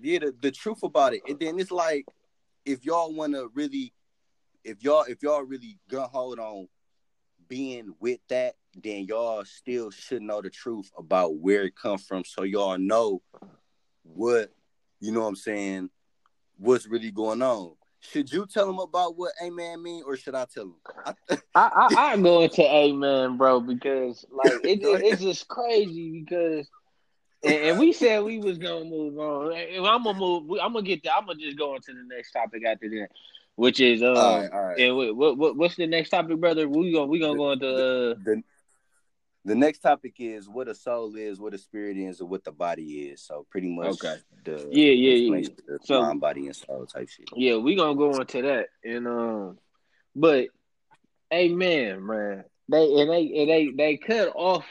yeah, the, the truth about it. And then it's like if y'all want to really, if y'all if y'all really gun hold on being with that, then y'all still should know the truth about where it come from, so y'all know what you know. what I'm saying what's really going on. Should you tell them about what amen mean, or should I tell them? I, I I, go into Amen, bro, because like it, it- it's just crazy because. And, and we said we was gonna move on. And I'm gonna move. I'm gonna get. There, I'm gonna just go into the next topic after that, which is uh, all right, all right. And what, what what what's the next topic, brother? We gonna we gonna go into uh, the the next topic is what a soul is, what a spirit is, and what the body is. So pretty much Okay. the Yeah, yeah, yeah. So- mind, body, and soul type shit. yeah, we gonna go into that. And um, but amen, man. They and they and they they cut off.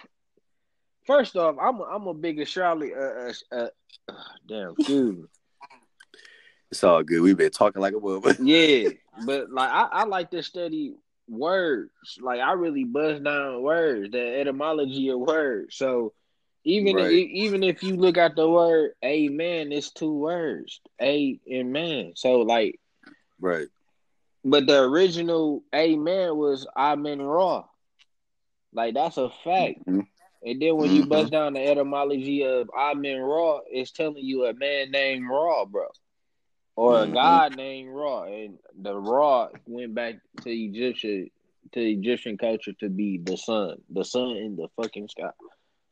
First off, I'm a, I'm a bigger Charlie. Uh, uh, uh, damn, me. It's all good. We've been talking like a woman. Yeah, but like I, I like to study words. Like I really buzz down words, the etymology of words. So even Right. if, even if you look at the word amen, it's two words, a and man. So like, right. but the original amen was amen Ra. Like that's a fact. Mhm. And then when you Mhm. bust down the etymology of amen Ra, it's telling you a man named Ra, bro or a god named Ra, and the Ra went back to Egyptian to Egyptian culture to be the sun, the sun in the fucking sky,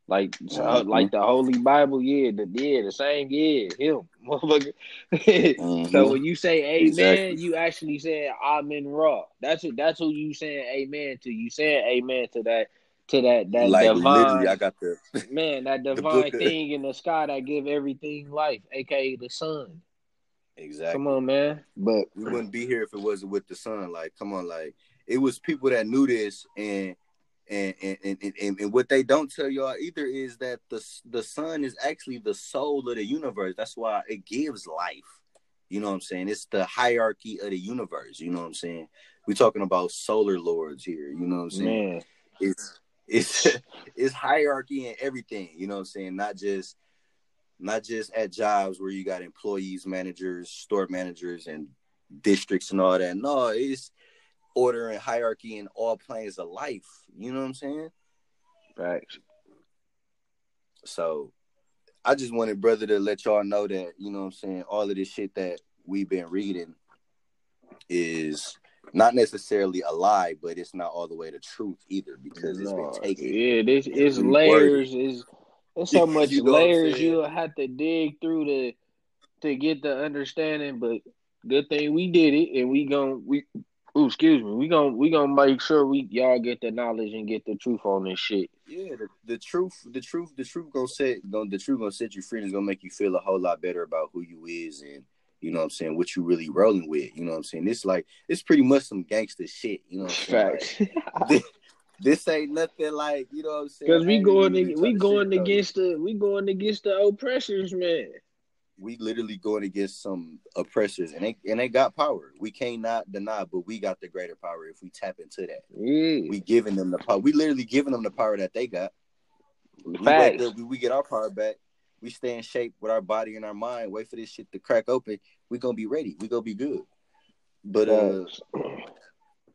like Mhm. like the Holy Bible, yeah, the yeah, the same, yeah, him, motherfucker. Mhm. so when you say Amen, Exactly. you actually saying Amen Ra. That's who that's who you saying Amen to. You saying Amen to that to that that like divine I got the man, that divine of- thing in the sky that give everything life, aka the sun. Exactly. Come on, man. But We wouldn't be here if it wasn't with the sun. Like, come on, like it was people that knew this, and and and and, and, and what they don't tell y'all either is that the the sun is actually the soul of the universe. That's why it gives life. You know what I'm saying? It's the hierarchy of the universe. You know what I'm saying? We're talking about solar lords here. You know what I'm saying? man, it's it's it's hierarchy and everything, you know what I'm saying? Not just not just at jobs where you got employees, managers, store managers and districts and all that. No, it's order and hierarchy in all planes of life. You know what I'm saying? facts. So I just wanted brother to let y'all know that, you know what I'm saying, all of this shit that we've been reading is not necessarily a lie, but it's not all the way the truth either because it's No, been taken. yeah, this it's layers. Is there's so much You know layers you'll have to dig through to to get the understanding. But good thing we did it, and we gon' we. Ooh, excuse me. We gon' we gonna make sure we y'all get the knowledge and get the truth on this shit. Yeah, the, the truth, the truth, the truth gonna set gonna the truth gonna set you free and it's gonna make you feel a whole lot better about who you is and you know what I'm saying, what you really rolling with. You know what I'm saying? It's like it's pretty much some gangster shit, you know what I'm saying? Like, this, this ain't nothing like, you know what I'm saying? Because we going we going against the we going against the oppressors, man. we literally going against some oppressors and they and they got power. We cannot deny, but we got the greater power if we tap into that. Yeah, We giving them the power. We literally giving them the power that they got. We facts. we, we get our power back. We stay in shape with our body and our mind. Wait for this shit to crack open. We gonna be ready. We gonna be good. But uh.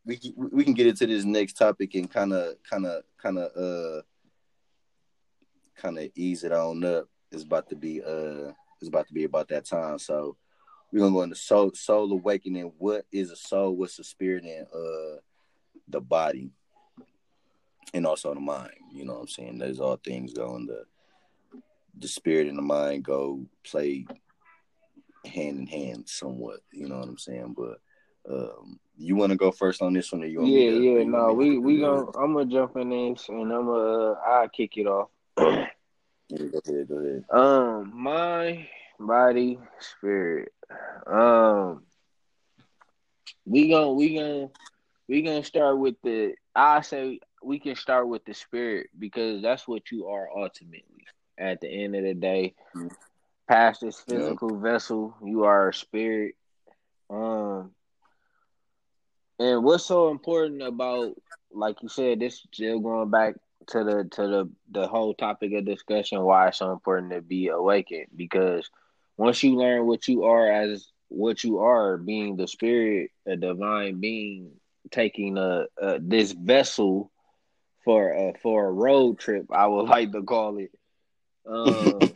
We we can get into this next topic and kind of kind of kind of uh kind of ease it on up. It's about to be uh it's about to be about that time. So we're gonna go into soul soul awakening. What is a soul? What's a spirit and uh the body? And also the mind. You know what I'm saying? Those all things go in the the spirit and the mind go play hand in hand somewhat. You know what I'm saying? But um you want to go first on this one, or you want Yeah, to? yeah. No, we we gonna I'm gonna jump in this and I'm gonna uh, I'll kick it off. Yeah, go ahead, go ahead. Um, mind, body, spirit. Um, we gonna we gonna we gonna start with the. I say we can start with the spirit because that's what you are ultimately. At the end of the day, Mhm. past this physical vessel, you are a spirit. Um, and what's so important about, like you said, this still going back to the to the the whole topic of discussion why it's so important to be awakened? Because once you learn what you are as what you are being the spirit a divine being taking a, a this vessel for a for a road trip i would like to call it um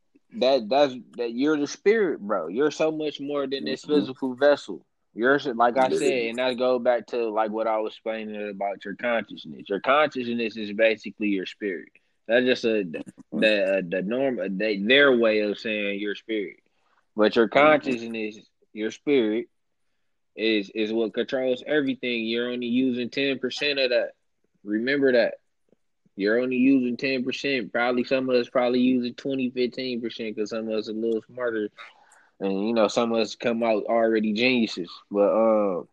that that's that you're the spirit bro. You're so much more than this Mhm. physical vessel you're like I said, and that go back to like what I was explaining about your consciousness. Your consciousness is basically your spirit. That's just a mm-hmm. the uh, the norm they, their way of saying your spirit. But your mm-hmm. consciousness, your spirit, is is what controls everything. You're only using ten percent of that. Remember that. You're only using ten percent. Probably some of us probably using 20, 15 percent because some of us are a little smarter and you know some of us come out already geniuses. But um,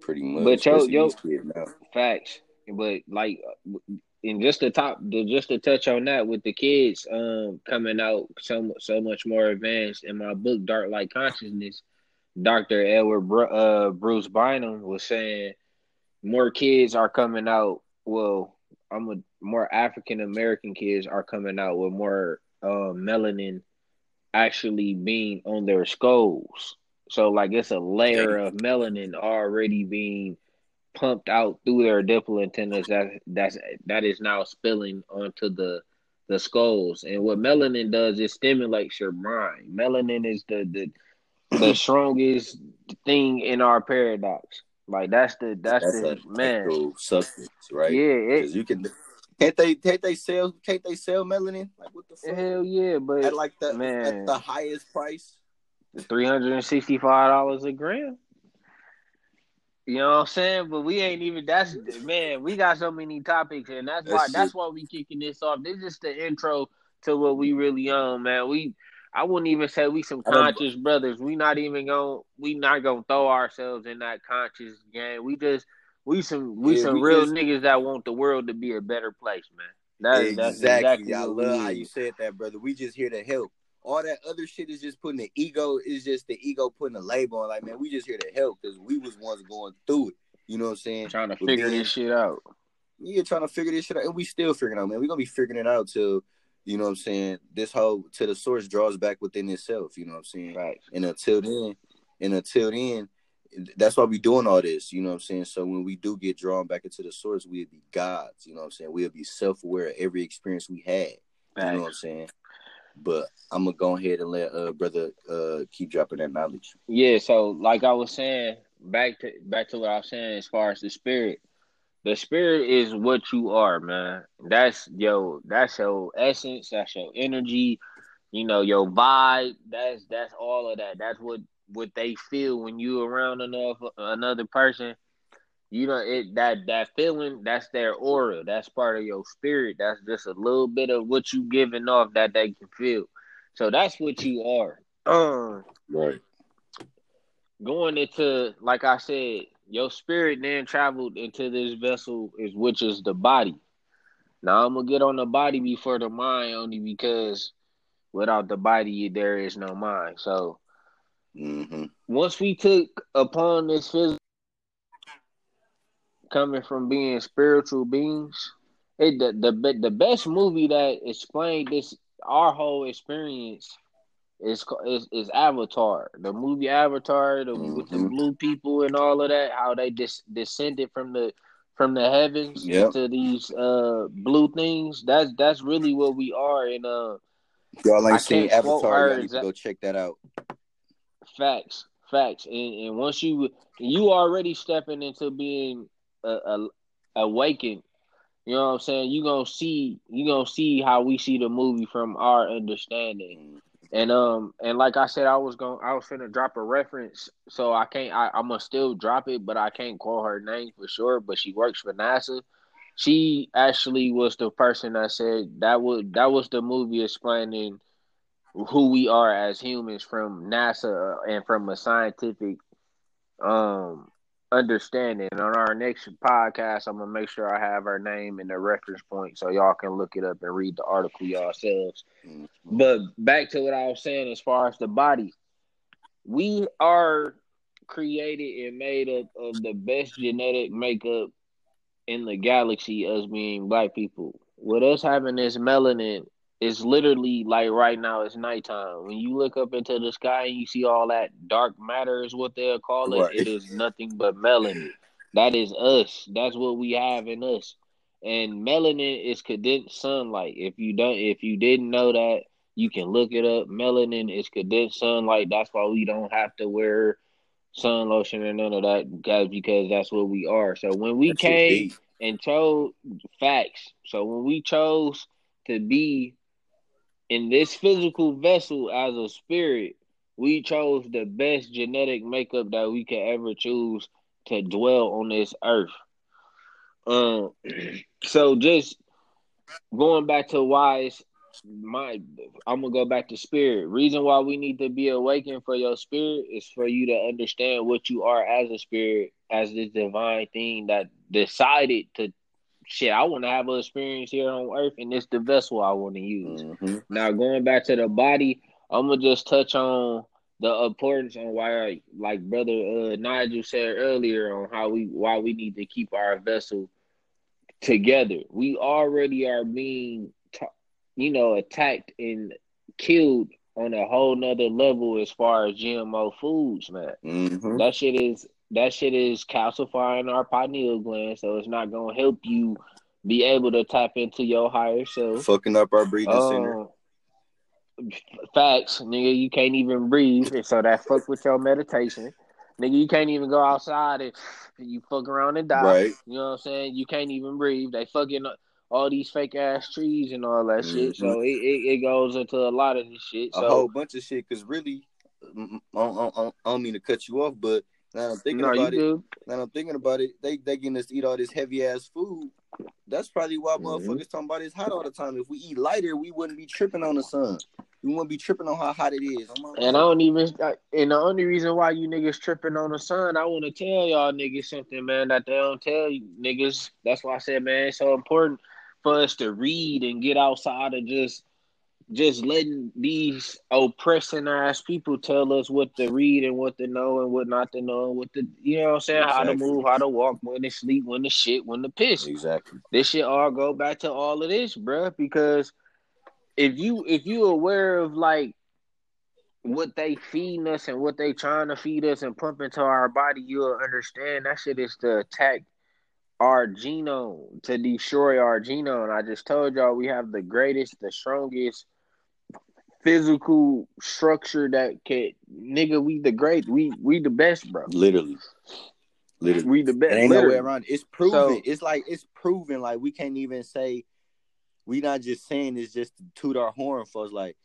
Pretty much. But yo- yo- facts. But like, and just to top, just to touch on that with the kids um coming out so so much more advanced in my book, Dark Light Consciousness. Doctor Edward Bru- uh, Bruce Bynum was saying more kids are coming out. Well, I'm a more African American kids are coming out with more uh, melanin actually being on their skulls. So like it's a layer of melanin already being pumped out through their dipole antennas that that's that is now spilling onto the the skulls. And what melanin does is stimulates your mind. Melanin is the the the strongest thing in our paradox. Like that's the that's, That's the man. substance, right? Yeah, it, you can can't they can't they sell can't they sell melanin? Like what the fuck? hell yeah, but At like the man. at the highest price. three hundred and sixty five dollars a gram. You know what I'm saying? But we ain't even that's man, we got so many topics and that's That why shit- that's why we kicking this off. This is the intro to what we really on, man. We I wouldn't even say we some conscious brothers. We not even going we not gonna throw ourselves in that conscious game. We just we some we Yeah, some we real just- niggas that want the world to be a better place, man. That, that's exactly. exactly I love how you said that, brother. We just here to help. All that other shit is just putting the ego is just the ego putting a label on. Like, man, we just here to help because we was ones going through it. You know what I'm saying? trying to figure being- this shit out. Yeah, trying to figure this shit out, and we still figuring out, man. We gonna be figuring it out till you know what I'm saying. This whole to the source draws back within itself. You know what I'm saying? Right. And until then, and until then, that's why we doing all this, you know what I'm saying? So when we do get drawn back into the source, we'll be gods, you know what I'm saying? We'll be self aware of every experience we had. You know what I'm saying? But I'm gonna go ahead and let uh brother uh keep dropping that knowledge. Yeah, so like I was saying, back to back to what I was saying as far as the spirit. The spirit is what you are, man. That's yo, that's your essence, that's your energy, you know, your vibe. That's that's all of that. That's what what they feel when you around enough another person. You know, it that that feeling, that's their aura. That's part of your spirit. That's just a little bit of what you giving off that they can feel. So that's what you are. Um, right. Going into, like I said, your spirit then traveled into this vessel, is which is the body. Now I'm gonna get on the body before the mind, only because without the body there is no mind. So mm-hmm. once we took upon this physical coming from being spiritual beings, it the the the best movie that explained this our whole experience is is, is Avatar, the movie Avatar, the, mm-hmm. with the mm-hmm. blue people and all of that, how they dis, descended from the from the heavens yep. into these uh blue things. That's that's really what we are. And uh, y'all ain't seen Avatar, y'all need to go check that out. Facts, facts, and, and once you you already stepping into being a, a, awakened you know what I'm saying? You gonna see you gonna see how we see the movie from our understanding. And um and like I said, I was going I was gonna drop a reference, so I can't I, I'm gonna still drop it, but I can't call her name for sure. But she works for NASA. She actually was the person that said that would that was the movie explaining who we are as humans from NASA and from a scientific um understanding. On our next podcast, I'm gonna make sure I have her name and the reference point so y'all can look it up and read the article yourselves. Mm-hmm. But back to what I was saying as far as the body, we are created and made up of the best genetic makeup in the galaxy, us being black people. With us having this melanin it's literally like right now it's nighttime. When you look up into the sky and you see all that dark matter is what they'll call it, right. it is nothing but melanin. That is us. That's what we have in us. And melanin is condensed sunlight. If you don't if you didn't know that, you can look it up. Melanin is condensed sunlight. That's why we don't have to wear sun lotion and none of that guys because that's what we are. So when we that's came and chose facts. So when we chose to be in this physical vessel as a spirit, we chose the best genetic makeup that we could ever choose to dwell on this earth. Um, so just going back to why it's my, I'm gonna go back to spirit. Reason why we need to be awakened for your spirit is for you to understand what you are as a spirit, as this divine thing that decided to shit, I want to have an experience here on earth, and it's the vessel I want to use. Mm-hmm. Now, going back to the body, I'm gonna just touch on the importance on why, like brother uh, Nigel said earlier, on how we why we need to keep our vessel together. We already are being, t- you know, attacked and killed on a whole nother level as far as GMO foods, man. Mm-hmm. That shit is that shit is calcifying our pineal gland, so it's not gonna help you be able to tap into your higher self. Fucking up our breathing um, center. Facts, nigga, you can't even breathe, and so that fuck with your meditation. Nigga, you can't even go outside and you fuck around and die. Right. You know what I'm saying? You can't even breathe. They fucking all these fake ass trees and all that mm-hmm. shit. So it, it, it, goes into a lot of this shit. So, a whole bunch of shit. Cause really, I don't, I, don't, I don't mean to cut you off, but now I'm thinking no, about it. Do. Now I'm thinking about it. They they getting us to eat all this heavy ass food. That's probably why mm-hmm. motherfuckers talking about it's hot all the time. If we eat lighter, we wouldn't be tripping on the sun. We wouldn't be tripping on how hot it is. And I don't even. And the only reason why you niggas tripping on the sun, I want to tell y'all niggas something, man, that they don't tell you niggas. That's why I said, man, it's so important for us to read and get outside of just just letting these oppressing ass people tell us what to read and what to know and what not to know, what to you know what I'm saying, exactly. how to move, how to walk, when to sleep, when to shit, when to piss. Exactly. This shit all go back to all of this, bruh, because if you if you aware of like what they feeding us and what they trying to feed us and pump into our body, you'll understand that shit is to attack our genome, to destroy our genome. I just told y'all we have the greatest, the strongest physical structure that can nigga, we the great, we we the best, bro. Literally. Literally. We the best. It ain't no way literally. around. it. It's proven. So- it's like it's proven. Like we can't even say we not just saying it's just to toot our horn for us. Like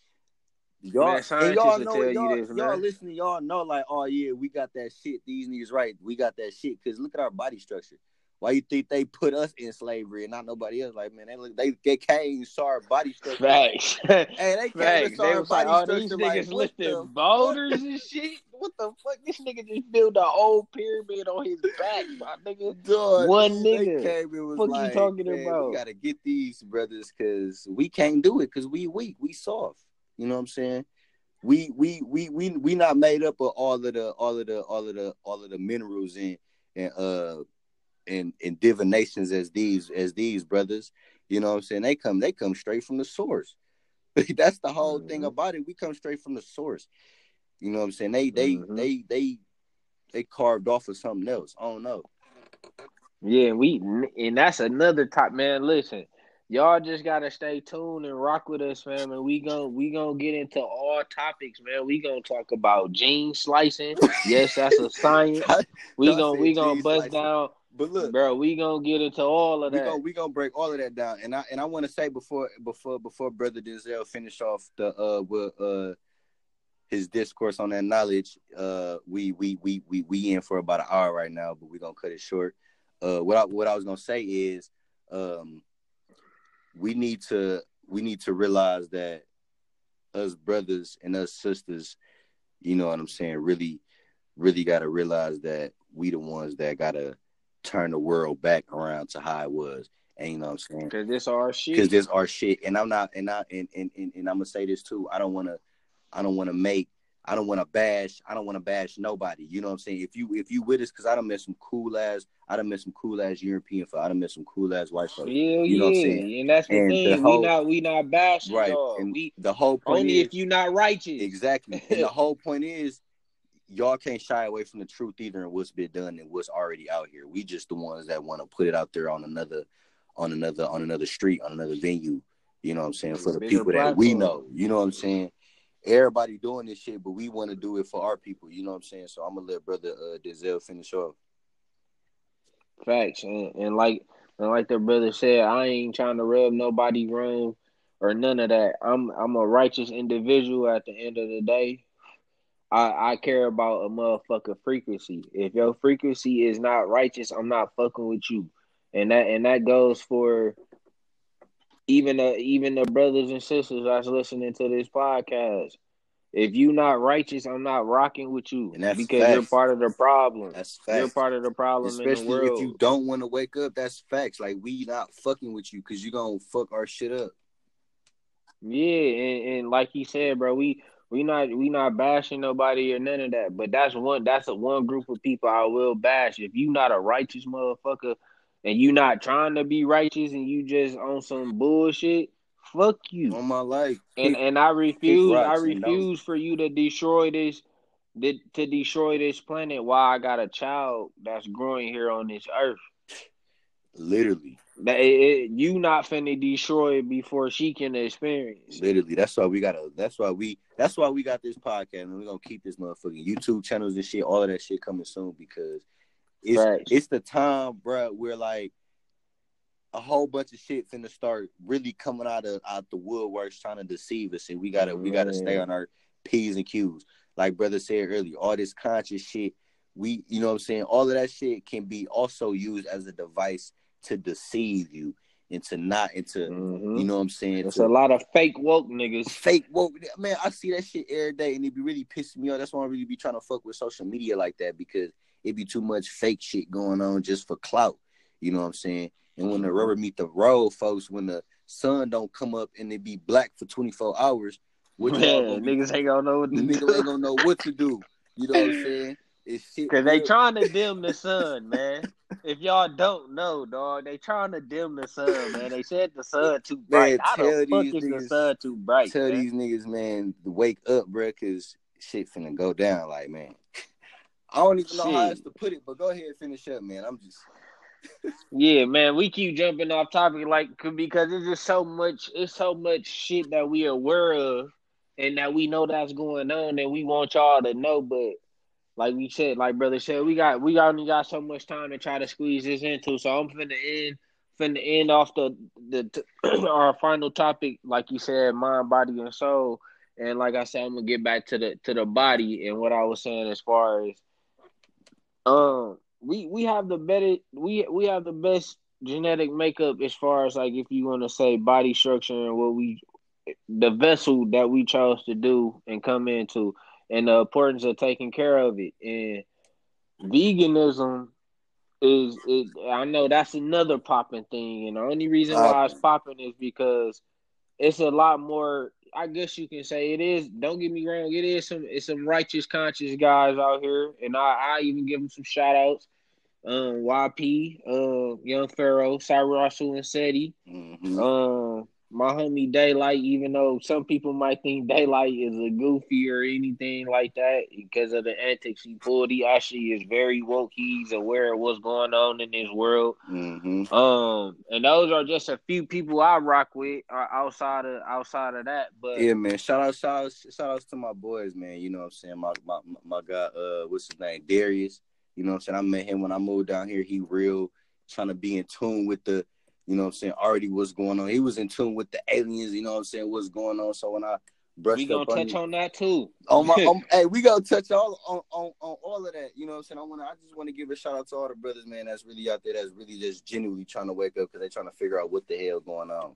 y'all, Man, and y'all know, tell you y'all, this, y'all man. listening, y'all know, like, oh yeah, we got that shit. These niggas right. We got that shit. Cause look at our body structure. Why you think they put us in slavery and not nobody else? Like, man, they look, they they came saw our body structure. Facts. Hey, they came Facts. saw They our was like, body oh, these niggas Like, lifting boulders and shit. What the fuck? This nigga just built a whole pyramid on his back, my nigga. Dog, One nigga. came was Fuck you talking "Man, about?" We gotta get these brothers because we can't do it because we weak, we soft. You know what I'm saying? We we we we we not made up of all of the all of the all of the all of the minerals and and uh and and divinations as these as these brothers. You know what I'm saying? They come they come straight from the source. That's the whole thing Mhm. about it. We come straight from the source. You know what I'm saying? They they Mhm. they they they carved off of something else. I don't know. Yeah, we and that's another top man. Listen, y'all just gotta stay tuned and rock with us, fam. And we gon' we gonna get into all topics, man. We gonna talk about gene slicing. Yes, that's a science. We gonna we gonna bust slicing. down, But look, bro. We gonna get into all of we that. gonna we gonna break all of that down. And I and I want to say before before before brother Denzel finish off the uh with uh his discourse on that knowledge. Uh, we we we we we in for about an hour right now, but we gonna cut it short. Uh, what I what I was gonna say is, um, we need to we need to realize that us brothers and us sisters, you know what I'm saying, really really got to realize that we the ones that gotta turn the world back around to how it was. And you know what I'm saying? Cause this our shit. Because this our shit. And I'm not and I and, and, and, and I'm gonna say this too. I don't wanna I don't wanna make I don't wanna bash I don't wanna bash nobody. You know what I'm saying? If you if you with us, cause I done met some cool ass I done met some cool ass European folk. I done met some cool ass white folks. Yeah, You know what I'm saying? and that's the And the thing. whole- we not we not bashing Right. And We the whole point only is if you not righteous. Exactly. And the whole point is y'all can't shy away from the truth either and what's been done and what's already out here. We just the ones that want to put it out there on another on another on another street, on another venue. You know what I'm saying? For the people that we know. You know what I'm saying? Everybody doing this shit, but we want to do it for our people. You know what I'm saying? So I'm gonna let brother uh Denzel finish off. Facts, and, and like and like the brother said, I ain't trying to rub nobody wrong or none of that. I'm I'm a righteous individual at the end of the day. I I care about a motherfucker frequency. If your frequency is not righteous, I'm not fucking with you. And that and that goes for even the even the brothers and sisters that's listening to this podcast. If you not righteous, I'm not rocking with you And that's because you're part of the problem. That's You're part of the problem in the Especially world. if you don't want to wake up, that's facts. Like we not fucking with you because you're gonna fuck our shit up. Yeah, and, and like he said, bro, we we not we not bashing nobody or none of that. But that's one that's a one group of people I will bash. If you not a righteous motherfucker and you not trying to be righteous and you just on some bullshit, fuck you. On my life. And and I refuse I rocks and don't- refuse for you to destroy this to destroy this planet while I got a child that's growing here on this earth. literally. That you not finna destroy it before she can experience. Literally, that's why we gotta. That's why we. That's why we got this podcast, and we're gonna keep this motherfucking YouTube channels and shit. All of that shit coming soon because it's Facts. it's the time, bro. We're like a whole bunch of shit finna start really coming out of out the woodworks trying to deceive us, and we gotta we gotta stay on our p's and q's. Like brother said earlier, all this conscious shit, we you know what I'm saying. All of that shit can be also used as a device to deceive you and to not into Mhm. you know what I'm saying. It's a lot of fake woke niggas. fake woke man i see that shit every day and it be really pissing me off that's why i really be trying to fuck with social media like that because it be too much fake shit going on just for clout you know what i'm saying and when the rubber meet the road folks when the sun don't come up and it be black for 24 hours what Man, niggas ain't gonna know what to niggas ain't gonna know what to do you know what i'm saying Cause they trying to dim the sun, man. If y'all don't know, dog, they trying to dim the sun, man. They said the sun too bright. Man, tell the fuck these is the niggas- sun too bright? tell man? these niggas man to wake up bruh because shit finna go down. Like man, I don't even know shit. how else to put it, but go ahead and finish up, man. I'm just. yeah, man, we keep jumping off topic like because it's just so much. It's so much shit that we aware of, and that we know that's going on, and we want y'all to know. But like we said, like brother said, we got we only got so much time to try to squeeze this into. So I'm finna end finna end off the the our final topic, like you said, mind, body, and soul. And like I said, I'm gonna get back to the to the body and what I was saying as far as um we we have the better we we have the best genetic makeup as far as like if you want to say body structure and what we the vessel that we chose to do and come into and the importance of taking care of it and veganism is it I know that's another popping thing and the only reason why it's popping is because it's a lot more I guess you can say it is. Don't get me wrong, it is some it's some righteous, conscious guys out here, and I, I even give them some shout outs. Um, YP, uh, Young Pharaoh, Cyrus Russell, and Seti. Mm-hmm. Um, my homie Daylight, even though some people might think Daylight is a goofy or anything like that because of the antics he pulled, he actually is very woke. He's aware of what's going on in this world. Mm-hmm. Um, and those are just a few people I rock with uh, outside of outside of that. But yeah, man, shout out, shout out, shout outs to my boys, man. You know what I'm saying? My my my guy, uh, what's his name, Darius. You know what I'm saying? I met him when I moved down here. He real trying to be in tune with the you know what I'm saying, already what's going on. He was in tune with the aliens, you know what I'm saying, what's going on. So when I brushed we gonna touch on that too. On my on, um, hey, we gonna touch all on, on, on all of that. You know what I'm saying? I wanna I just wanna give a shout out to all the brothers, man, that's really out there that's really just genuinely trying to wake up because they're trying to figure out what the hell going on.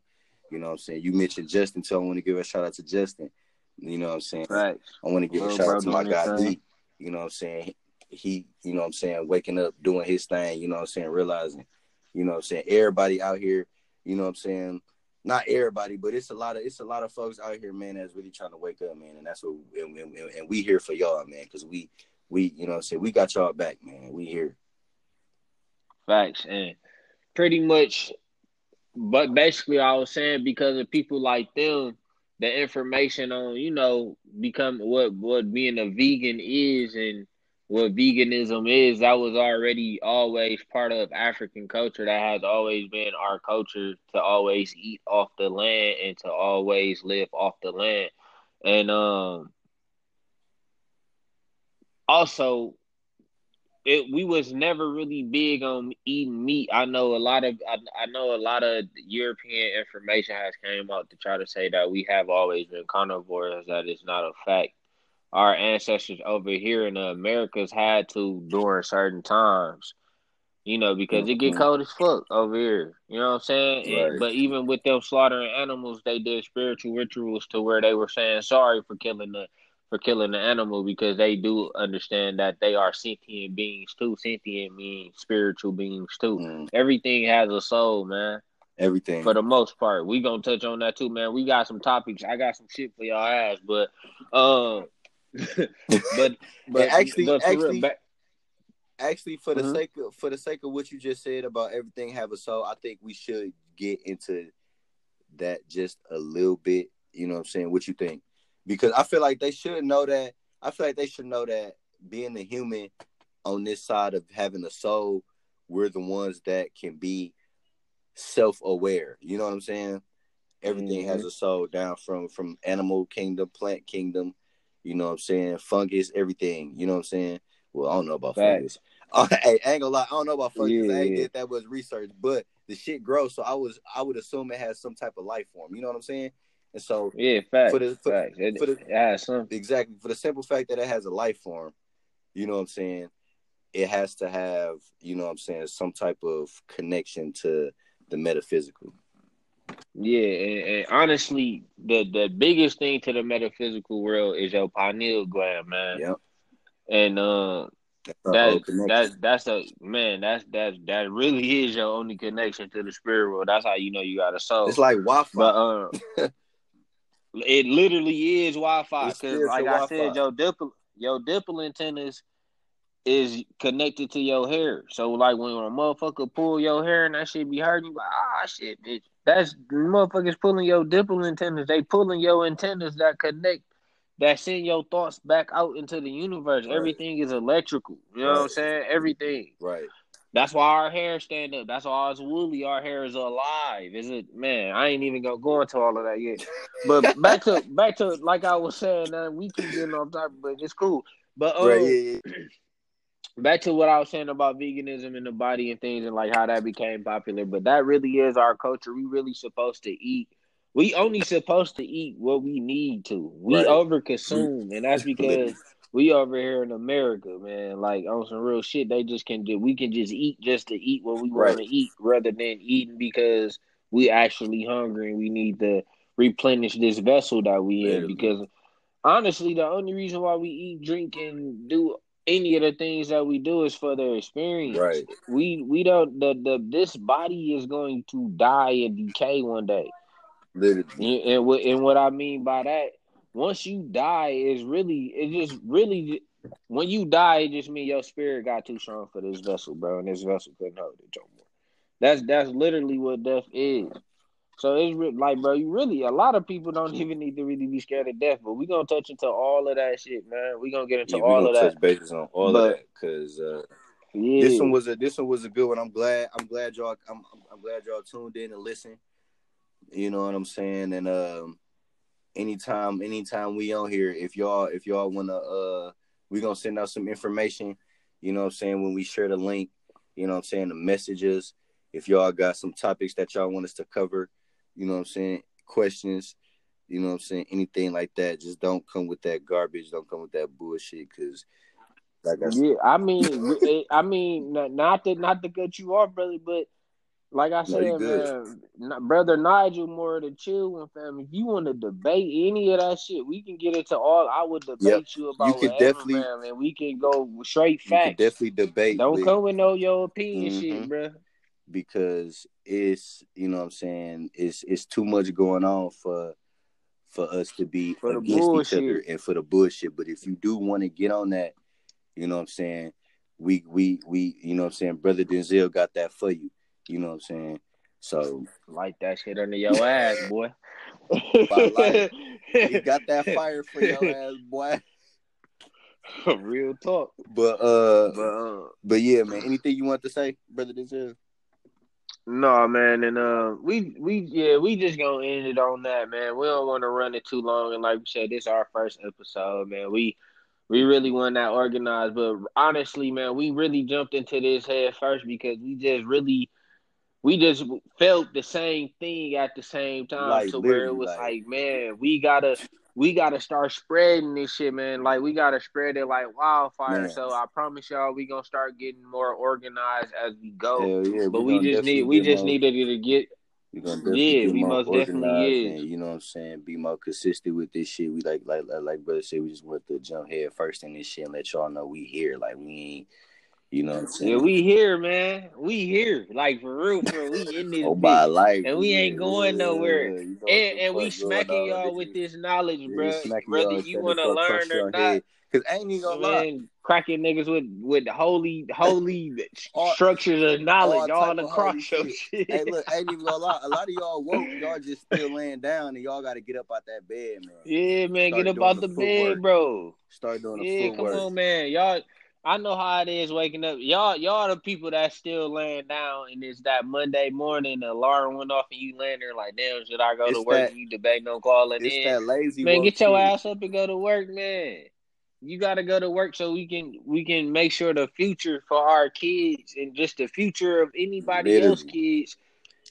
You know what I'm saying? You mentioned Justin, so I want to give a shout out to Justin. You know what I'm saying? Right. I want to give Little a shout out to my guy D. You know what I'm saying? He, you know what I'm saying, waking up, doing his thing, you know what I'm saying, realizing, you know I'm saying, everybody out here you know what I'm saying? Not everybody, but it's a lot of it's a lot of folks out here, man, that's really trying to wake up, man, and that's what and, and, and we here for y'all, man, because we we you know I'm saying we got y'all back, man. We here. Facts and pretty much, but basically, I was saying because of people like them, the information on you know become what what being a vegan is and what veganism is, that was already always part of African culture. That has always been our culture to always eat off the land and to always live off the land. And um also it we was never really big on eating meat. I know a lot of I, I know a lot of European information has came out to try to say that we have always been carnivores, that is not a fact our ancestors over here in the Americas had to during certain times. You know, because mm-hmm. it get mm-hmm. cold as fuck over here. You know what I'm saying? Right. And, but even with them slaughtering animals, they did spiritual rituals to where they were saying sorry for killing the for killing the animal because they do understand that they are sentient beings too. Sentient means spiritual beings too. Mm. Everything has a soul, man. Everything. For the most part. We gonna touch on that too, man. We got some topics. I got some shit for y'all ass, but uh, but but actually, but actually, real, actually, for the mm-hmm. sake of for the sake of what you just said about everything have a soul, I think we should get into that just a little bit. You know what I'm saying? What you think? Because I feel like they should know that. I feel like they should know that being a human on this side of having a soul, we're the ones that can be self-aware. You know what I'm saying? Everything mm-hmm. has a soul down from from animal kingdom, plant kingdom, you know what I'm saying? Fungus, everything. You know what I'm saying? Well, I don't know about Facts. fungus. hey, I ain't gonna lie, I don't know about fungus. Yeah, I ain't yeah. did that was research, but the shit grows. So I was I would assume it has some type of life form. You know what I'm saying? And so yeah, fact, for the for, fact. It, for the, it some exactly for the simple fact that it has a life form. You know what I'm saying? It has to have you know what I'm saying some type of connection to the metaphysical. Yeah, and, and, honestly, the the biggest thing to the metaphysical world is your pineal gland, man. Yep. And uh, that's that's that's a man. That's that's that really is your only connection to the spirit world. That's how you know you got a soul. It's like Wi-Fi. But um, it literally is Wi-Fi because, like I said, your dipole your dipole antennas is connected to your hair. So like when a motherfucker pull your hair and that shit be hurting, you like ah shit, bitch. That's motherfuckers pulling your dipole antennas. They pulling your antennas that connect that send your thoughts back out into the universe. Right. Everything is electrical. You know what I'm saying? Everything. Right. That's why our hair stand up. That's why it's woolly. Our hair is alive. Is it man? I ain't even gonna go into all of that yet. But back to back to like I was saying, uh, we keep getting off topic, but it's cool. But um, right. Yeah, yeah. Back to what I was saying about veganism and the body and things and like how that became popular. But that really is our culture. We really supposed to eat. We only supposed to eat what we need to. We Right. overconsume, and that's because we over here in America, man. Like on some real shit, they just can do. We can just eat just to eat what we want to eat, rather than eating because we actually hungry and we need to replenish this vessel that we in. Because honestly, the only reason why we eat, drink, and do any of the things that we do is for their experience. Right. We we don't the the this body is going to die and decay one day. Literally. And, and what and what I mean by that, once you die, is really it just really when you die, it just means your spirit got too strong for this vessel, bro, and this vessel couldn't hold it no more. That's that's literally what death is. So it's re- like, bro, you really a lot of people don't even need to really be scared of death, but we gonna touch into all of that shit, man. We gonna get into Yeah, all of that. touch bases on all But- of that because uh, Yeah, this one was a this one was a good one. I'm glad I'm glad y'all I'm I'm- glad y'all tuned in and listen. You know what I'm saying? And um, anytime anytime we on here, if y'all if y'all wanna uh, we gonna send out some information. You know what I'm saying? When we share the link, you know what I'm saying the messages. If y'all got some topics that y'all want us to cover, you know what I'm saying questions. You know what I'm saying? Anything like that, just don't come with that garbage. Don't come with that bullshit. Cause like I said, Yeah, I mean, it- I mean, not to not to cut you off, brother, but like I said, man, brother Nigel, more of the chill one, fam. If you want to debate any of that shit, we can get into all. I would debate Yep. you about could whatever, definitely- man, and we can go straight you can facts. definitely debate. Don't with- come with no your opinion Mhm. shit, bro. Because it's you know what I'm saying it's it's too much going on for for us to be For against each other and for the bullshit. But if you do want to get on that, you know what I'm saying, we we we you know what I'm saying, brother Denzel got that for you. You know what I'm saying? So Light that shit under your ass, boy. Life. he got that fire for your ass, boy. Real talk, But uh but. Uh, but yeah, man, anything you want to say, brother Denzel? No, man, and uh, we we yeah, we just gonna end it on that, man. We don't want to run it too long, and like we said, this is our first episode, man. We we really want that organized, but honestly, man, we really jumped into this head first because we just really we just felt the same thing at the same time, Like, to where it was like- like, man, we gotta we gotta start spreading this shit, man. Like we gotta spread it like wildfire. Man. So I promise y'all, we gonna start getting more organized as we go. Yeah, But we we just need we just more- needed to get We're gonna definitely Yeah, we most definitely is. and you know what I'm saying, be more consistent with this shit. We like like like, like brother said, we just want to jump head first in this shit and let y'all know we here. Like we ain't you know what I'm saying? Yeah, we here, man. We here. Like for real, for. We in this oh my bitch. life. And we ain't going nowhere. you know And and we smacking y'all with this knowledge, Yeah, bro. Whether you wanna learn or not. head. Cause ain't even gonna lie. Cracking niggas with with holy holy All- structures of knowledge all all, across your shit. shit. Hey, look, ain't even gonna lie. A lot of y'all woke, y'all just still laying down, and y'all got to get up out that bed, man. yeah, man, Start get up out the the, bed, bro. Start doing the Yeah, come on, man. Y'all, I know how it is waking up. Y'all, y'all the people that still laying down, and it's that Monday morning, the alarm went off, and you laying there like, damn, should I go It's to work? that- and you debating on calling It's in. that lazy man, get your shit. ass up and go to work, man. You got to go to work so we can we can make sure the future for our kids and just the future of anybody Literally. else kids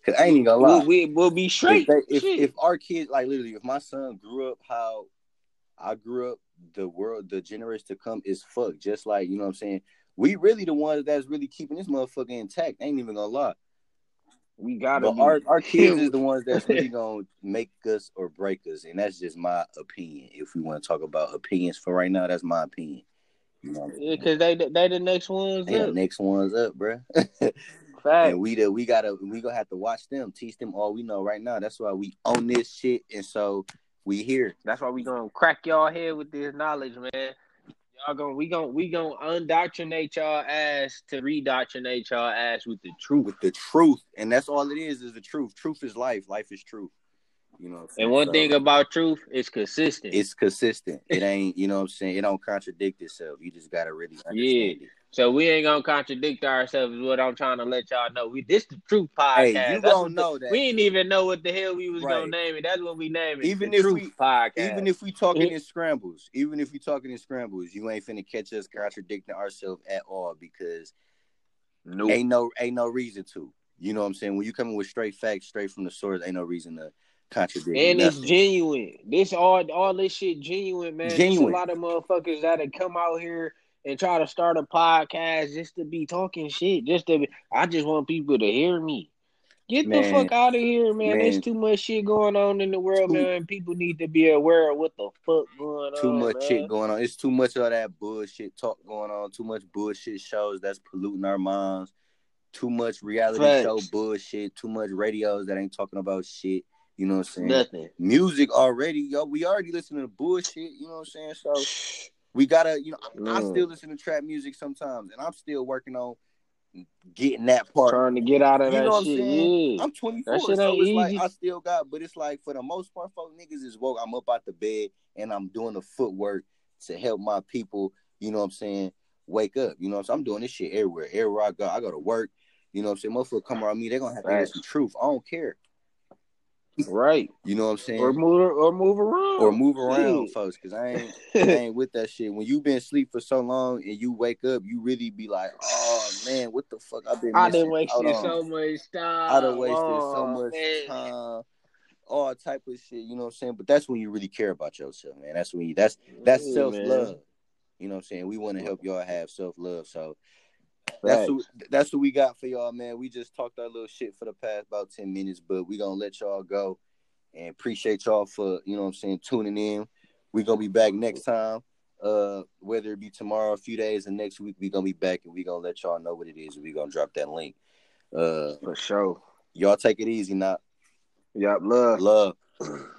Cause I ain't even gonna lie. will we will be if, straight. they, if if our kids like literally if my son grew up how I grew up, the world the generation to come is fucked. Just like, you know what I'm saying? We really the ones that's really keeping this motherfucker intact. I ain't even gonna lie. we gotta But our, our kids is the ones that's really gonna make us or break us. And that's just my opinion. If we want to talk about opinions for right now, that's my opinion. You know Yeah, cause they they the next ones They the next one's up, bruh. Fact. and we the, we gotta we gonna have to watch them, teach them all we know right now. That's why we own this shit, and so we here. That's why we gonna crack y'all head with this knowledge, man. Y'all gonna we gonna we gonna undoctrinate y'all ass to redoctrinate y'all ass with the truth. with the truth, and that's all it is is the truth. Truth is life. Life is truth. You know, and one so, thing about truth, it's consistent. It's consistent. It ain't, you know what I'm saying? It don't contradict itself. You just gotta really understand yeah. it. So we ain't gonna contradict ourselves. Is what I'm trying to let y'all know. We this the truth podcast. Hey, you don't know that. We didn't even know what the hell we was right. gonna name it. That's what we name it. Even if we podcast. even if we talking mm. in scrambles, even if we talking in scrambles, you ain't finna catch us contradicting ourselves at all because nope. ain't no ain't no reason to. You know what I'm saying? When you coming with straight facts, straight from the source, ain't no reason to contradict. And nothing. it's genuine. This all all this shit genuine, man. Genuine. There's a lot of motherfuckers that have come out here and try to start a podcast just to be talking shit. Just to be, I just want people to hear me. Get man, the fuck out of here, man. man. There's too much shit going on in the world, too, man. People need to be aware of what the fuck going too on. Too much man. shit going on. It's too much of that bullshit talk going on. Too much bullshit shows that's polluting our minds. Too much reality Facts. show bullshit. Too much radios that ain't talking about shit. You know what I'm saying? Nothing. Music already, yo. We already listening to bullshit. You know what I'm saying? So we gotta, you know, mm. I still listen to trap music sometimes, and I'm still working on getting that part. Trying to get out of you that know shit. Yeah. I'm 24, so it's easy. like I still got, but it's like for the most part, folk niggas is woke. I'm up out the bed and I'm doing the footwork to help my people. You know what I'm saying? Wake up. You know what I'm saying? I'm doing this shit everywhere. Everywhere I go, I go to work. You know what I'm saying? Motherfucker come around me, they're gonna have to hear some truth. I don't care. Right. You know what I'm saying? Or move or move around. Or move around, yeah. folks, because I ain't I ain't with that shit. When you been asleep for so long and you wake up, you really be like, oh man, what the fuck I've been I done wasted so much time. I done wasted oh, so much man. time. All type of shit, you know what I'm saying? But that's when you really care about yourself, man. That's when you that's that's self love. You know what I'm saying? We want to help y'all have self love. So that's what, that's what we got for y'all, man. We just talked our little shit for the past about ten minutes, but we gonna let y'all go and appreciate y'all for you know what I'm saying tuning in. We gonna be back next time. Uh, whether it be tomorrow, a few days, and next week, we gonna be back and we gonna let y'all know what it is. we gonna drop that link. Uh, for sure. Y'all take it easy, not. Yup, love, love.